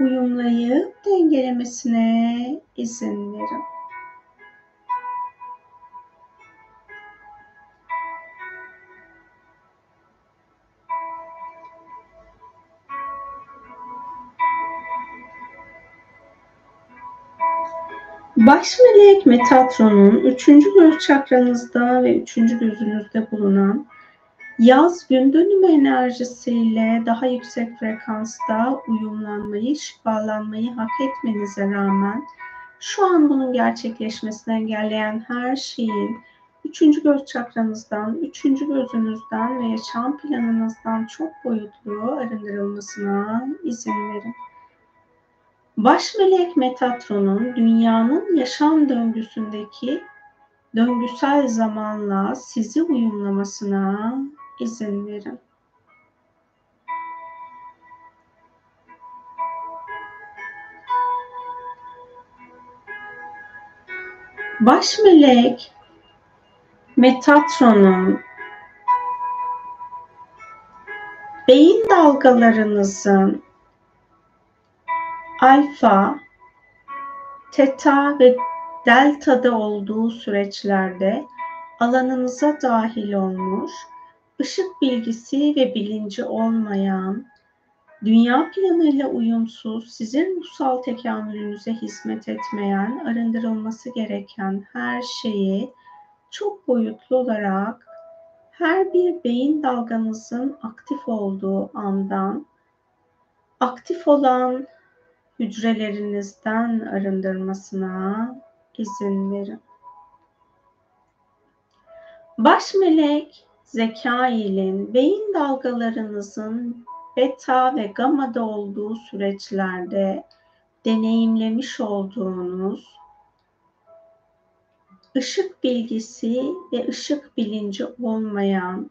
uyumlayıp dengelemesine izin verin. Baş melek Metatron'un üçüncü göz çakranızda ve üçüncü gözünüzde bulunan yaz gün dönümü enerjisiyle daha yüksek frekansta uyumlanmayı, şifalanmayı hak etmenize rağmen şu an bunun gerçekleşmesini engelleyen her şeyin üçüncü göz çakranızdan, üçüncü gözünüzden ve yaşam planınızdan çok boyutlu arındırılmasına izin verin. Baş melek Metatron'un dünyanın yaşam döngüsündeki döngüsel zamanla sizi uyumlamasına izin verin. Baş melek Metatron'un beyin dalgalarınızın alfa, teta ve delta'da olduğu süreçlerde alanınıza dahil olmuş, ışık bilgisi ve bilinci olmayan, dünya planıyla uyumsuz, sizin ruhsal tekamülünüze hizmet etmeyen, arındırılması gereken her şeyi çok boyutlu olarak her bir beyin dalganızın aktif olduğu andan aktif olan hücrelerinizden arındırmasına izin verin. Baş melek Zekail'in beyin dalgalarınızın beta ve gama'da olduğu süreçlerde deneyimlemiş olduğunuz ışık bilgisi ve ışık bilinci olmayan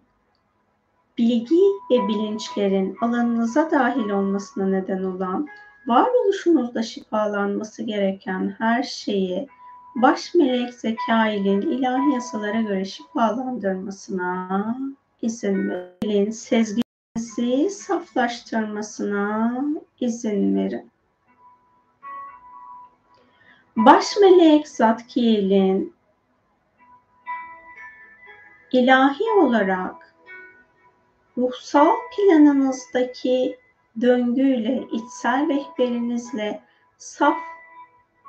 bilgi ve bilinçlerin alanınıza dahil olmasına neden olan varoluşunuzda şifalanması gereken her şeyi baş melek zekailin ilahi yasalara göre şifalandırmasına izin verin. Sezgisi saflaştırmasına izin verin. Baş melek Zatkiel'in ilahi olarak ruhsal planınızdaki döngüyle, içsel rehberinizle saf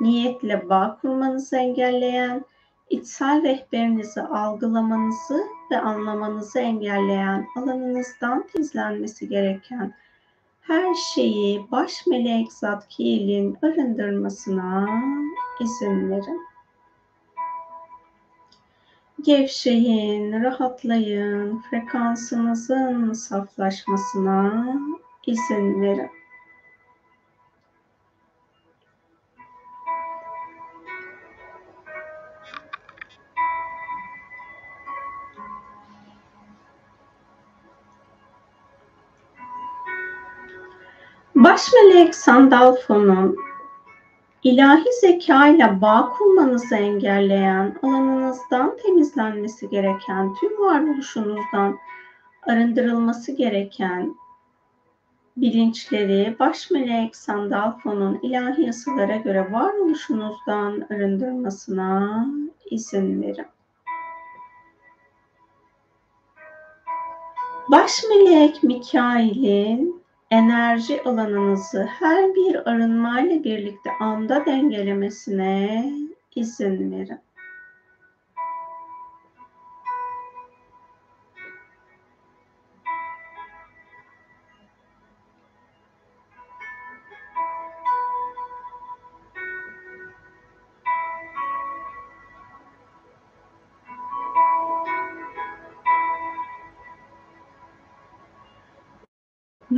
niyetle bağ kurmanızı engelleyen, içsel rehberinizi algılamanızı ve anlamanızı engelleyen alanınızdan temizlenmesi gereken her şeyi baş melek Zatkiel'in arındırmasına izin verin. Gevşeyin, rahatlayın, frekansınızın saflaşmasına izin verin. Baş melek Sandalfo'nun ilahi zeka ile bağ kurmanızı engelleyen, alanınızdan temizlenmesi gereken, tüm varoluşunuzdan arındırılması gereken bilinçleri baş melek Sandalfo'nun ilahi yasalara göre varoluşunuzdan arındırmasına izin verin. Baş melek Mikail'in enerji alanınızı her bir arınmayla birlikte anda dengelemesine izin verin.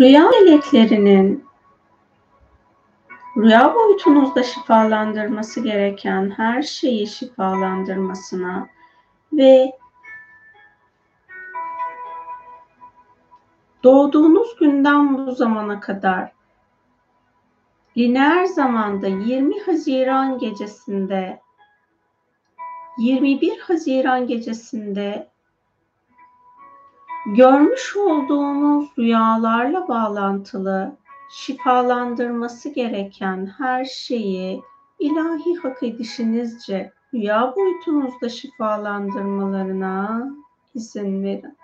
Rüya meleklerinin rüya boyutunuzda şifalandırması gereken her şeyi şifalandırmasına ve doğduğunuz günden bu zamana kadar lineer zamanda 20 Haziran gecesinde 21 Haziran gecesinde görmüş olduğunuz rüyalarla bağlantılı şifalandırması gereken her şeyi ilahi hak edişinizce rüya boyutunuzda şifalandırmalarına izin verin.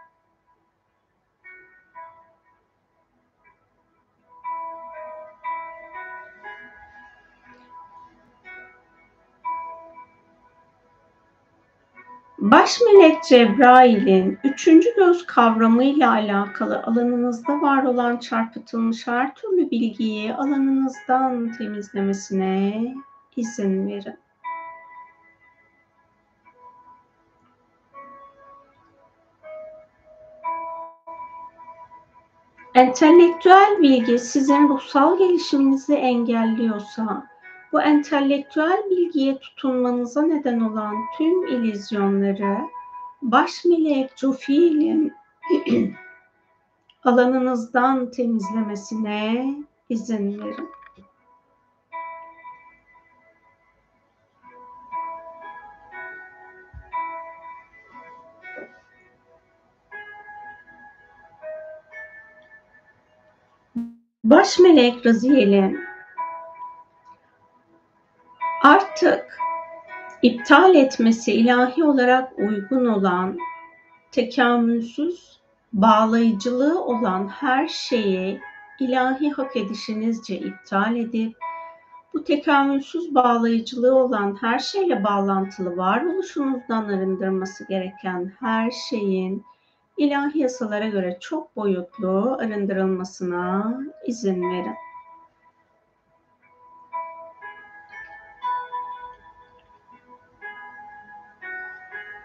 Baş melek Cebrail'in üçüncü göz kavramıyla alakalı alanınızda var olan çarpıtılmış her türlü bilgiyi alanınızdan temizlemesine izin verin. Entelektüel bilgi sizin ruhsal gelişiminizi engelliyorsa bu entelektüel bilgiye tutunmanıza neden olan tüm ilizyonları baş melek Jofiel'in alanınızdan temizlemesine izin verin. Baş melek Raziel'in Artık iptal etmesi ilahi olarak uygun olan, tekamülsüz, bağlayıcılığı olan her şeyi ilahi hak edişinizce iptal edip, bu tekamülsüz bağlayıcılığı olan her şeyle bağlantılı varoluşunuzdan arındırması gereken her şeyin ilahi yasalara göre çok boyutlu arındırılmasına izin verin.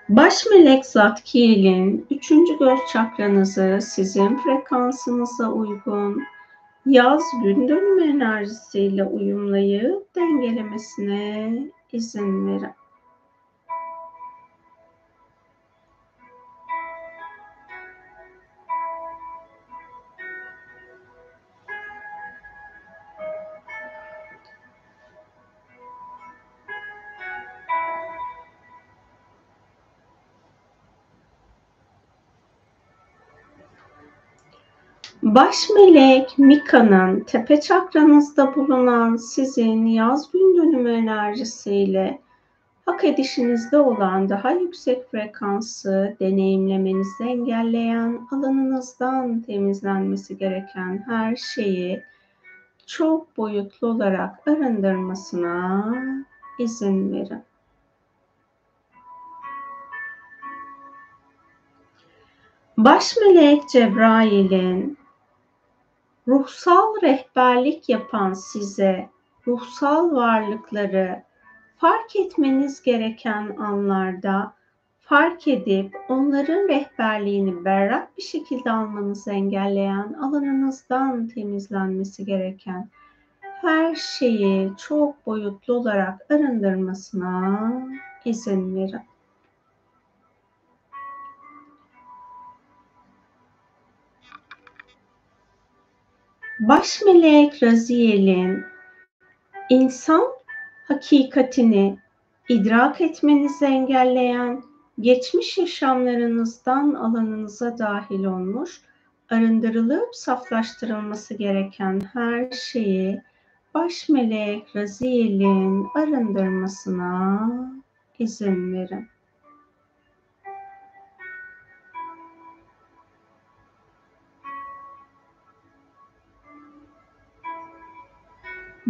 Baş melek Zatkiel'in üçüncü göz çakranızı sizin frekansınıza uygun yaz gün dönüm enerjisiyle uyumlayıp dengelemesine izin verin. Baş melek Mika'nın tepe çakranızda bulunan sizin yaz gün dönümü enerjisiyle hak edişinizde olan daha yüksek frekansı deneyimlemenizi engelleyen alanınızdan temizlenmesi gereken her şeyi çok boyutlu olarak arındırmasına izin verin. Baş melek Cebrail'in ruhsal rehberlik yapan size ruhsal varlıkları fark etmeniz gereken anlarda fark edip onların rehberliğini berrak bir şekilde almanızı engelleyen alanınızdan temizlenmesi gereken her şeyi çok boyutlu olarak arındırmasına izin verin. Baş melek Raziel'in insan hakikatini idrak etmenizi engelleyen geçmiş yaşamlarınızdan alanınıza dahil olmuş, arındırılıp saflaştırılması gereken her şeyi baş melek Raziel'in arındırmasına izin verin.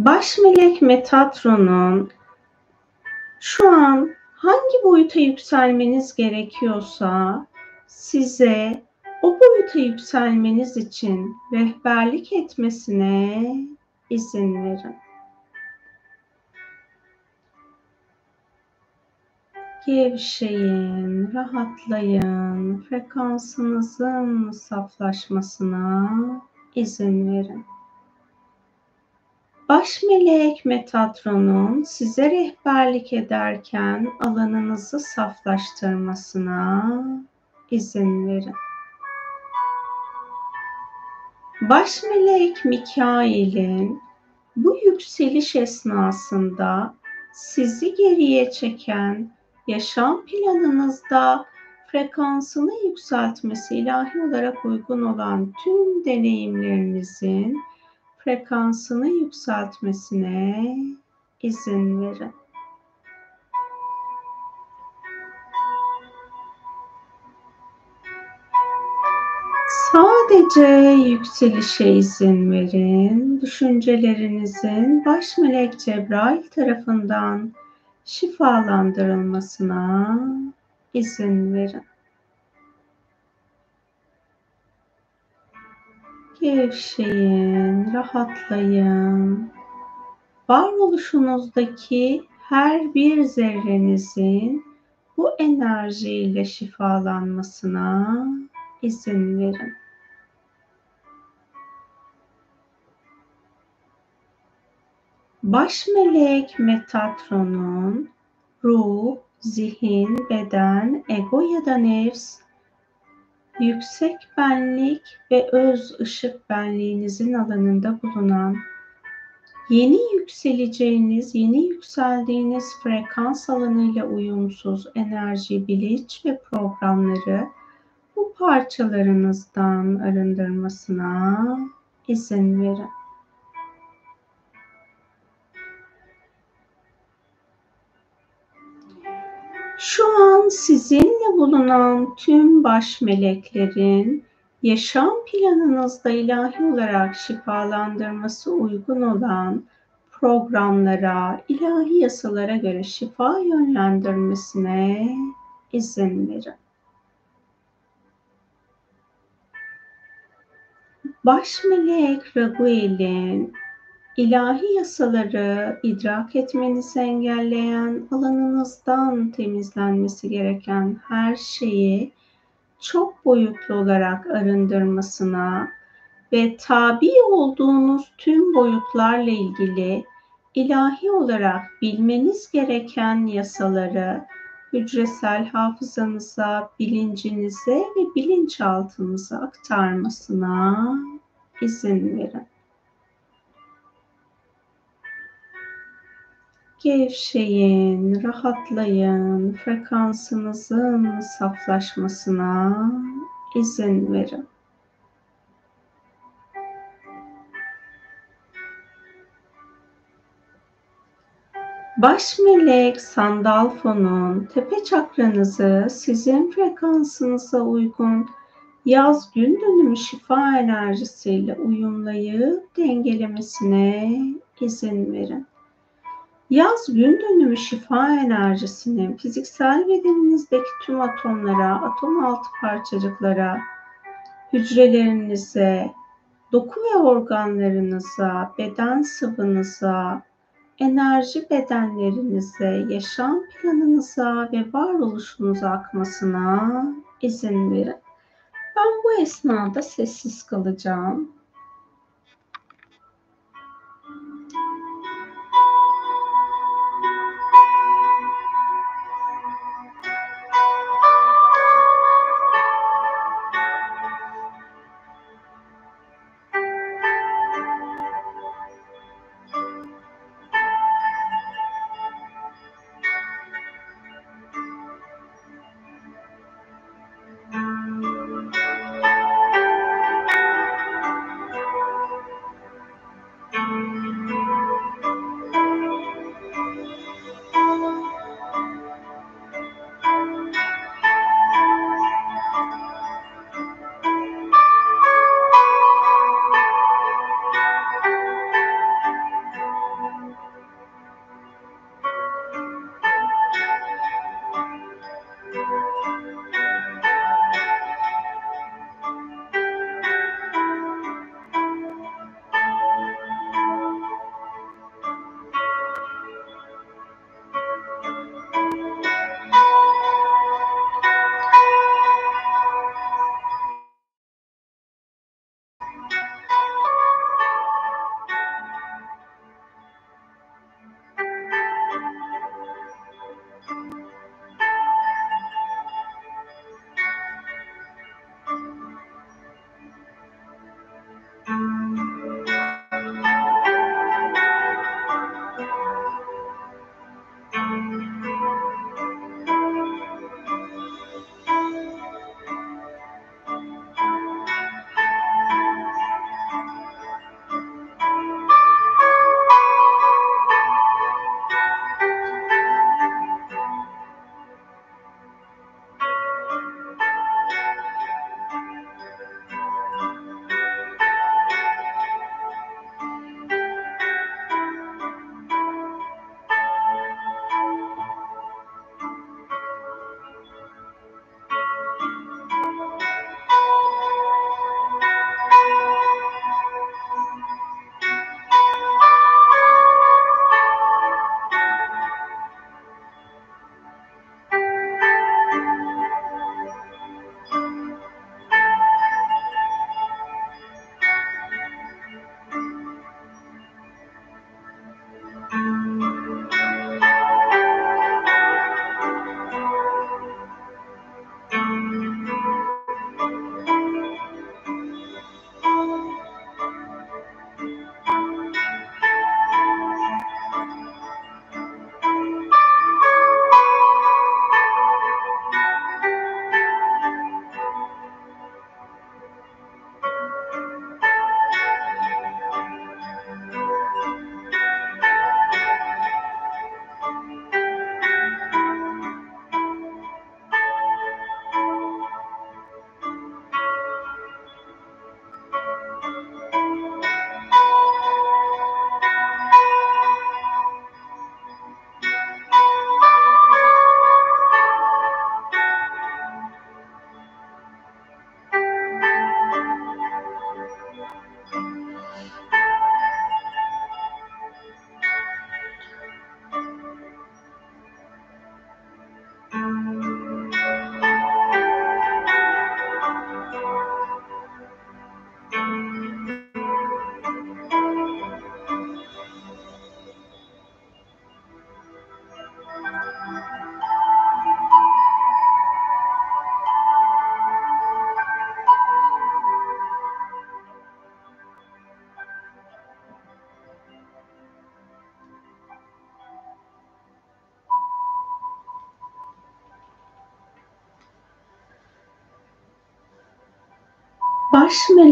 Baş melek Metatron'un şu an hangi boyuta yükselmeniz gerekiyorsa size o boyuta yükselmeniz için rehberlik etmesine izin verin. Gevşeyin, rahatlayın, frekansınızın saflaşmasına izin verin. Baş melek Metatron'un size rehberlik ederken alanınızı saflaştırmasına izin verin. Baş melek Mikail'in bu yükseliş esnasında sizi geriye çeken yaşam planınızda frekansını yükseltmesi ilahi olarak uygun olan tüm deneyimlerinizin frekansını yükseltmesine izin verin. Sadece yükselişe izin verin. Düşüncelerinizin baş melek Cebrail tarafından şifalandırılmasına izin verin. Gevşeyin, rahatlayın. Varoluşunuzdaki her bir zerrenizin bu enerjiyle şifalanmasına izin verin. Baş melek Metatron'un ruh, zihin, beden, ego ya da nefs yüksek benlik ve öz ışık benliğinizin alanında bulunan yeni yükseleceğiniz, yeni yükseldiğiniz frekans alanıyla uyumsuz enerji, bilinç ve programları bu parçalarınızdan arındırmasına izin verin. Şu an sizinle bulunan tüm baş meleklerin yaşam planınızda ilahi olarak şifalandırması uygun olan programlara, ilahi yasalara göre şifa yönlendirmesine izin verin. Baş melek Raguel'in ilahi yasaları idrak etmenizi engelleyen, alanınızdan temizlenmesi gereken her şeyi çok boyutlu olarak arındırmasına ve tabi olduğunuz tüm boyutlarla ilgili ilahi olarak bilmeniz gereken yasaları hücresel hafızanıza, bilincinize ve bilinçaltınıza aktarmasına izin verin. Gevşeyin, rahatlayın, frekansınızın saflaşmasına izin verin. Baş melek Sandalfo'nun tepe çakranızı sizin frekansınıza uygun yaz gün dönümü şifa enerjisiyle uyumlayıp dengelemesine izin verin. Yaz gün dönümü şifa enerjisinin fiziksel bedeninizdeki tüm atomlara, atom altı parçacıklara, hücrelerinize, doku ve organlarınıza, beden sıvınıza, enerji bedenlerinize, yaşam planınıza ve varoluşunuza akmasına izin verin. Ben bu esnada sessiz kalacağım.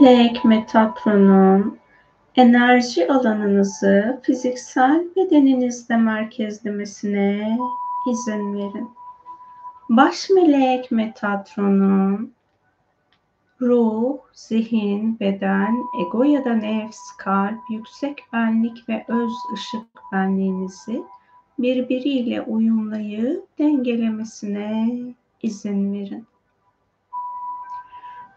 Melek Metatron'un enerji alanınızı fiziksel bedeninizde merkezlemesine izin verin. Baş melek Metatron'un ruh, zihin, beden, ego ya da nefs, kalp, yüksek benlik ve öz ışık benliğinizi birbiriyle uyumlayıp dengelemesine izin verin.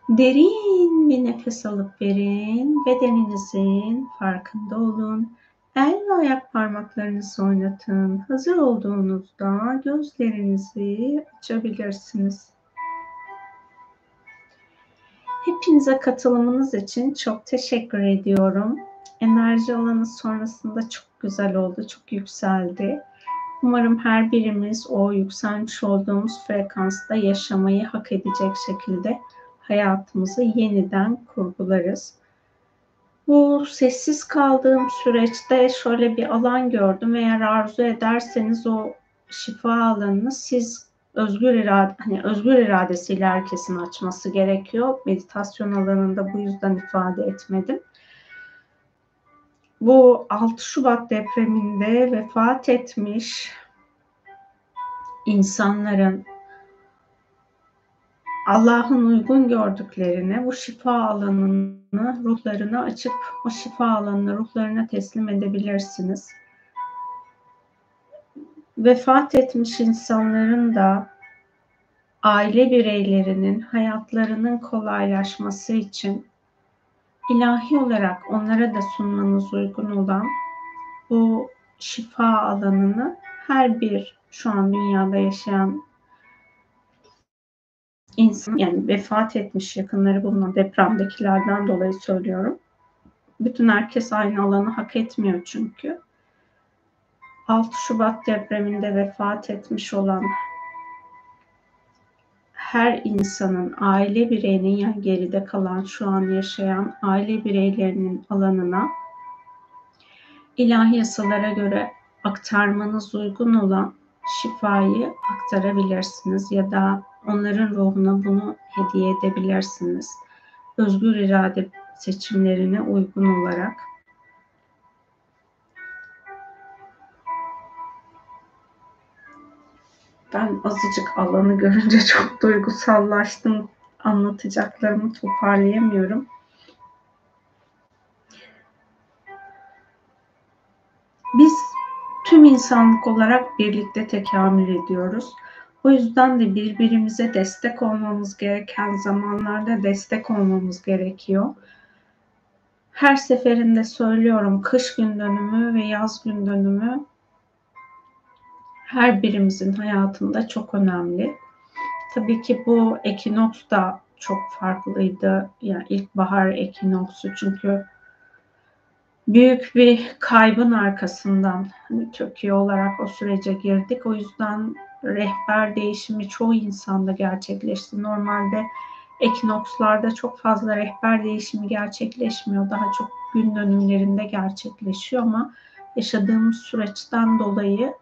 Derin bir nefes alıp verin. Bedeninizin farkında olun. El ve ayak parmaklarınızı oynatın. Hazır olduğunuzda gözlerinizi açabilirsiniz. Hepinize katılımınız için çok teşekkür ediyorum. Enerji alanı sonrasında çok güzel oldu, çok yükseldi. Umarım her birimiz o yükselmiş olduğumuz frekansta yaşamayı hak edecek şekilde hayatımızı yeniden kurgularız. Bu sessiz kaldığım süreçte şöyle bir alan gördüm. Eğer arzu ederseniz o şifa alanını siz özgür irade, hani özgür iradesiyle herkesin açması gerekiyor. Meditasyon alanında bu yüzden ifade etmedim. Bu 6 Şubat depreminde vefat etmiş insanların Allah'ın uygun gördüklerini, bu şifa alanını ruhlarına açıp o şifa alanını ruhlarına teslim edebilirsiniz. Vefat etmiş insanların da aile bireylerinin hayatlarının kolaylaşması için ilahi olarak onlara da sunmanız uygun olan bu şifa alanını her bir şu an dünyada yaşayan insan yani vefat etmiş yakınları bulunan depremdekilerden dolayı söylüyorum. Bütün herkes aynı alanı hak etmiyor çünkü. 6 Şubat depreminde vefat etmiş olan her insanın aile bireyinin yani geride kalan şu an yaşayan aile bireylerinin alanına ilahi yasalara göre aktarmanız uygun olan şifayı aktarabilirsiniz ya da onların ruhuna bunu hediye edebilirsiniz. Özgür irade seçimlerine uygun olarak. Ben azıcık alanı görünce çok duygusallaştım. Anlatacaklarımı toparlayamıyorum. Biz tüm insanlık olarak birlikte tekamül ediyoruz. O yüzden de birbirimize destek olmamız gereken zamanlarda destek olmamız gerekiyor. Her seferinde söylüyorum kış gün dönümü ve yaz gün dönümü her birimizin hayatında çok önemli. Tabii ki bu ekinoks da çok farklıydı. Yani ilkbahar ekinoksu çünkü büyük bir kaybın arkasından Türkiye olarak o sürece girdik. O yüzden rehber değişimi çoğu insanda gerçekleşti. Normalde ekinokslarda çok fazla rehber değişimi gerçekleşmiyor. Daha çok gün dönümlerinde gerçekleşiyor ama yaşadığımız süreçten dolayı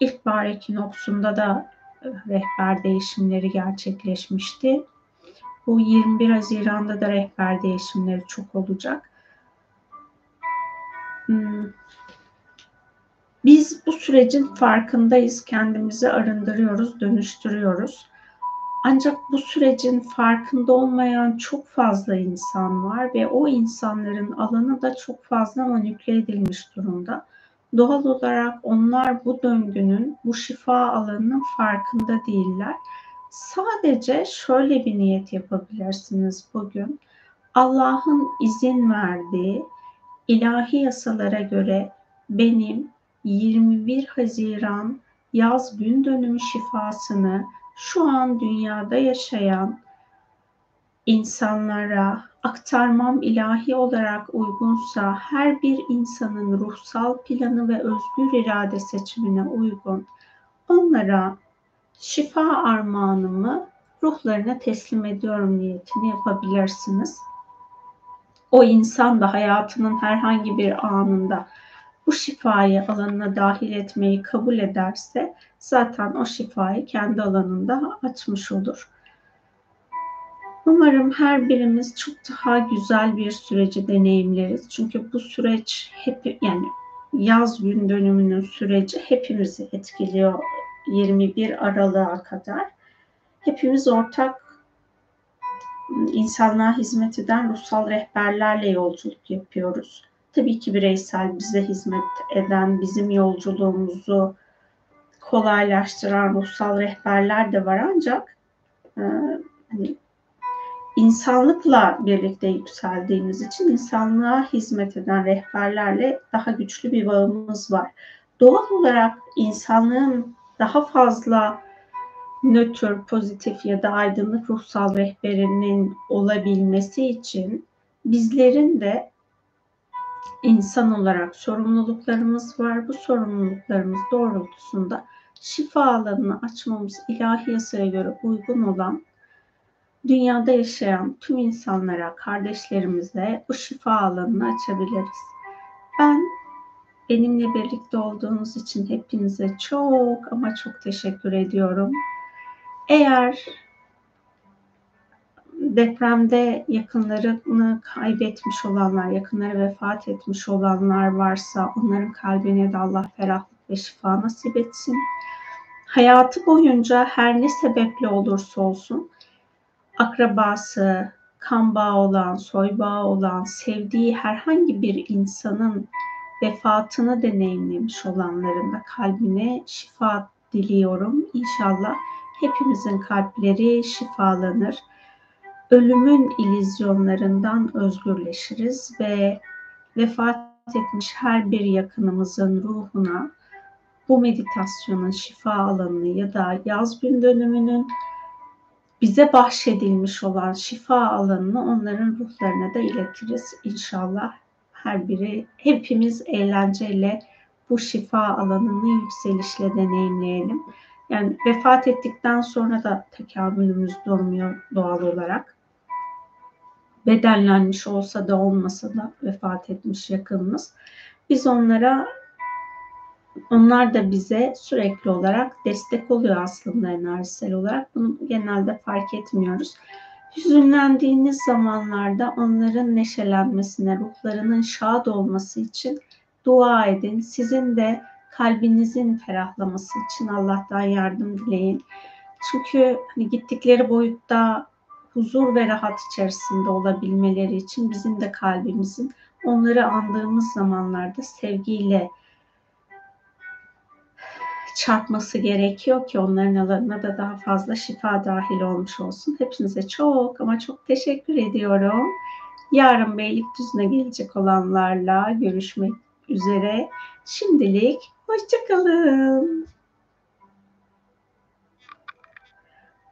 ilkbahar ekinoksunda da e, rehber değişimleri gerçekleşmişti. Bu 21 Haziran'da da rehber değişimleri çok olacak. Hmm. Biz bu sürecin farkındayız, kendimizi arındırıyoruz, dönüştürüyoruz. Ancak bu sürecin farkında olmayan çok fazla insan var ve o insanların alanı da çok fazla manipüle edilmiş durumda. Doğal olarak onlar bu döngünün, bu şifa alanının farkında değiller. Sadece şöyle bir niyet yapabilirsiniz bugün. Allah'ın izin verdiği ilahi yasalara göre benim 21 Haziran yaz gün dönümü şifasını şu an dünyada yaşayan insanlara aktarmam ilahi olarak uygunsa her bir insanın ruhsal planı ve özgür irade seçimine uygun onlara şifa armağanımı ruhlarına teslim ediyorum niyetini yapabilirsiniz. O insan da hayatının herhangi bir anında bu şifayı alanına dahil etmeyi kabul ederse zaten o şifayı kendi alanında açmış olur. Umarım her birimiz çok daha güzel bir süreci deneyimleriz. Çünkü bu süreç hep yani yaz gün dönümünün süreci hepimizi etkiliyor 21 Aralık'a kadar. Hepimiz ortak insanlığa hizmet eden ruhsal rehberlerle yolculuk yapıyoruz. Tabii ki bireysel bize hizmet eden, bizim yolculuğumuzu kolaylaştıran ruhsal rehberler de var ancak e, hani insanlıkla birlikte yükseldiğimiz için insanlığa hizmet eden rehberlerle daha güçlü bir bağımız var. Doğal olarak insanlığın daha fazla nötr, pozitif ya da aydınlık ruhsal rehberinin olabilmesi için bizlerin de insan olarak sorumluluklarımız var. Bu sorumluluklarımız doğrultusunda şifa alanını açmamız ilahi yasaya göre uygun olan dünyada yaşayan tüm insanlara, kardeşlerimize bu şifa alanını açabiliriz. Ben benimle birlikte olduğunuz için hepinize çok ama çok teşekkür ediyorum. Eğer depremde yakınlarını kaybetmiş olanlar, yakınları vefat etmiş olanlar varsa onların kalbine de Allah ferahlık ve şifa nasip etsin. Hayatı boyunca her ne sebeple olursa olsun akrabası, kan bağı olan, soy bağı olan, sevdiği herhangi bir insanın vefatını deneyimlemiş olanların da kalbine şifa diliyorum. İnşallah hepimizin kalpleri şifalanır. Ölümün ilizyonlarından özgürleşiriz ve vefat etmiş her bir yakınımızın ruhuna bu meditasyonun şifa alanını ya da yaz gün dönümünün bize bahşedilmiş olan şifa alanını onların ruhlarına da iletiriz inşallah. Her biri hepimiz eğlenceyle bu şifa alanını yükselişle deneyimleyelim. Yani vefat ettikten sonra da tekamülümüz durmuyor doğal olarak. Bedenlenmiş olsa da olmasa da vefat etmiş yakınımız. Biz onlara onlar da bize sürekli olarak destek oluyor aslında enerjisel olarak. Bunu genelde fark etmiyoruz. Hüzünlendiğiniz zamanlarda onların neşelenmesine, ruhlarının şad olması için dua edin. Sizin de kalbinizin ferahlaması için Allah'tan yardım dileyin. Çünkü hani gittikleri boyutta huzur ve rahat içerisinde olabilmeleri için bizim de kalbimizin onları andığımız zamanlarda sevgiyle çarpması gerekiyor ki onların alanına da daha fazla şifa dahil olmuş olsun. Hepinize çok ama çok teşekkür ediyorum. Yarın Beylikdüzü'ne gelecek olanlarla görüşmek üzere. Şimdilik hoşçakalın.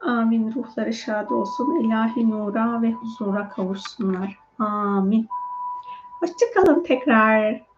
Amin. Ruhları şad olsun. İlahi nura ve huzura kavuşsunlar. Amin. Hoşçakalın tekrar.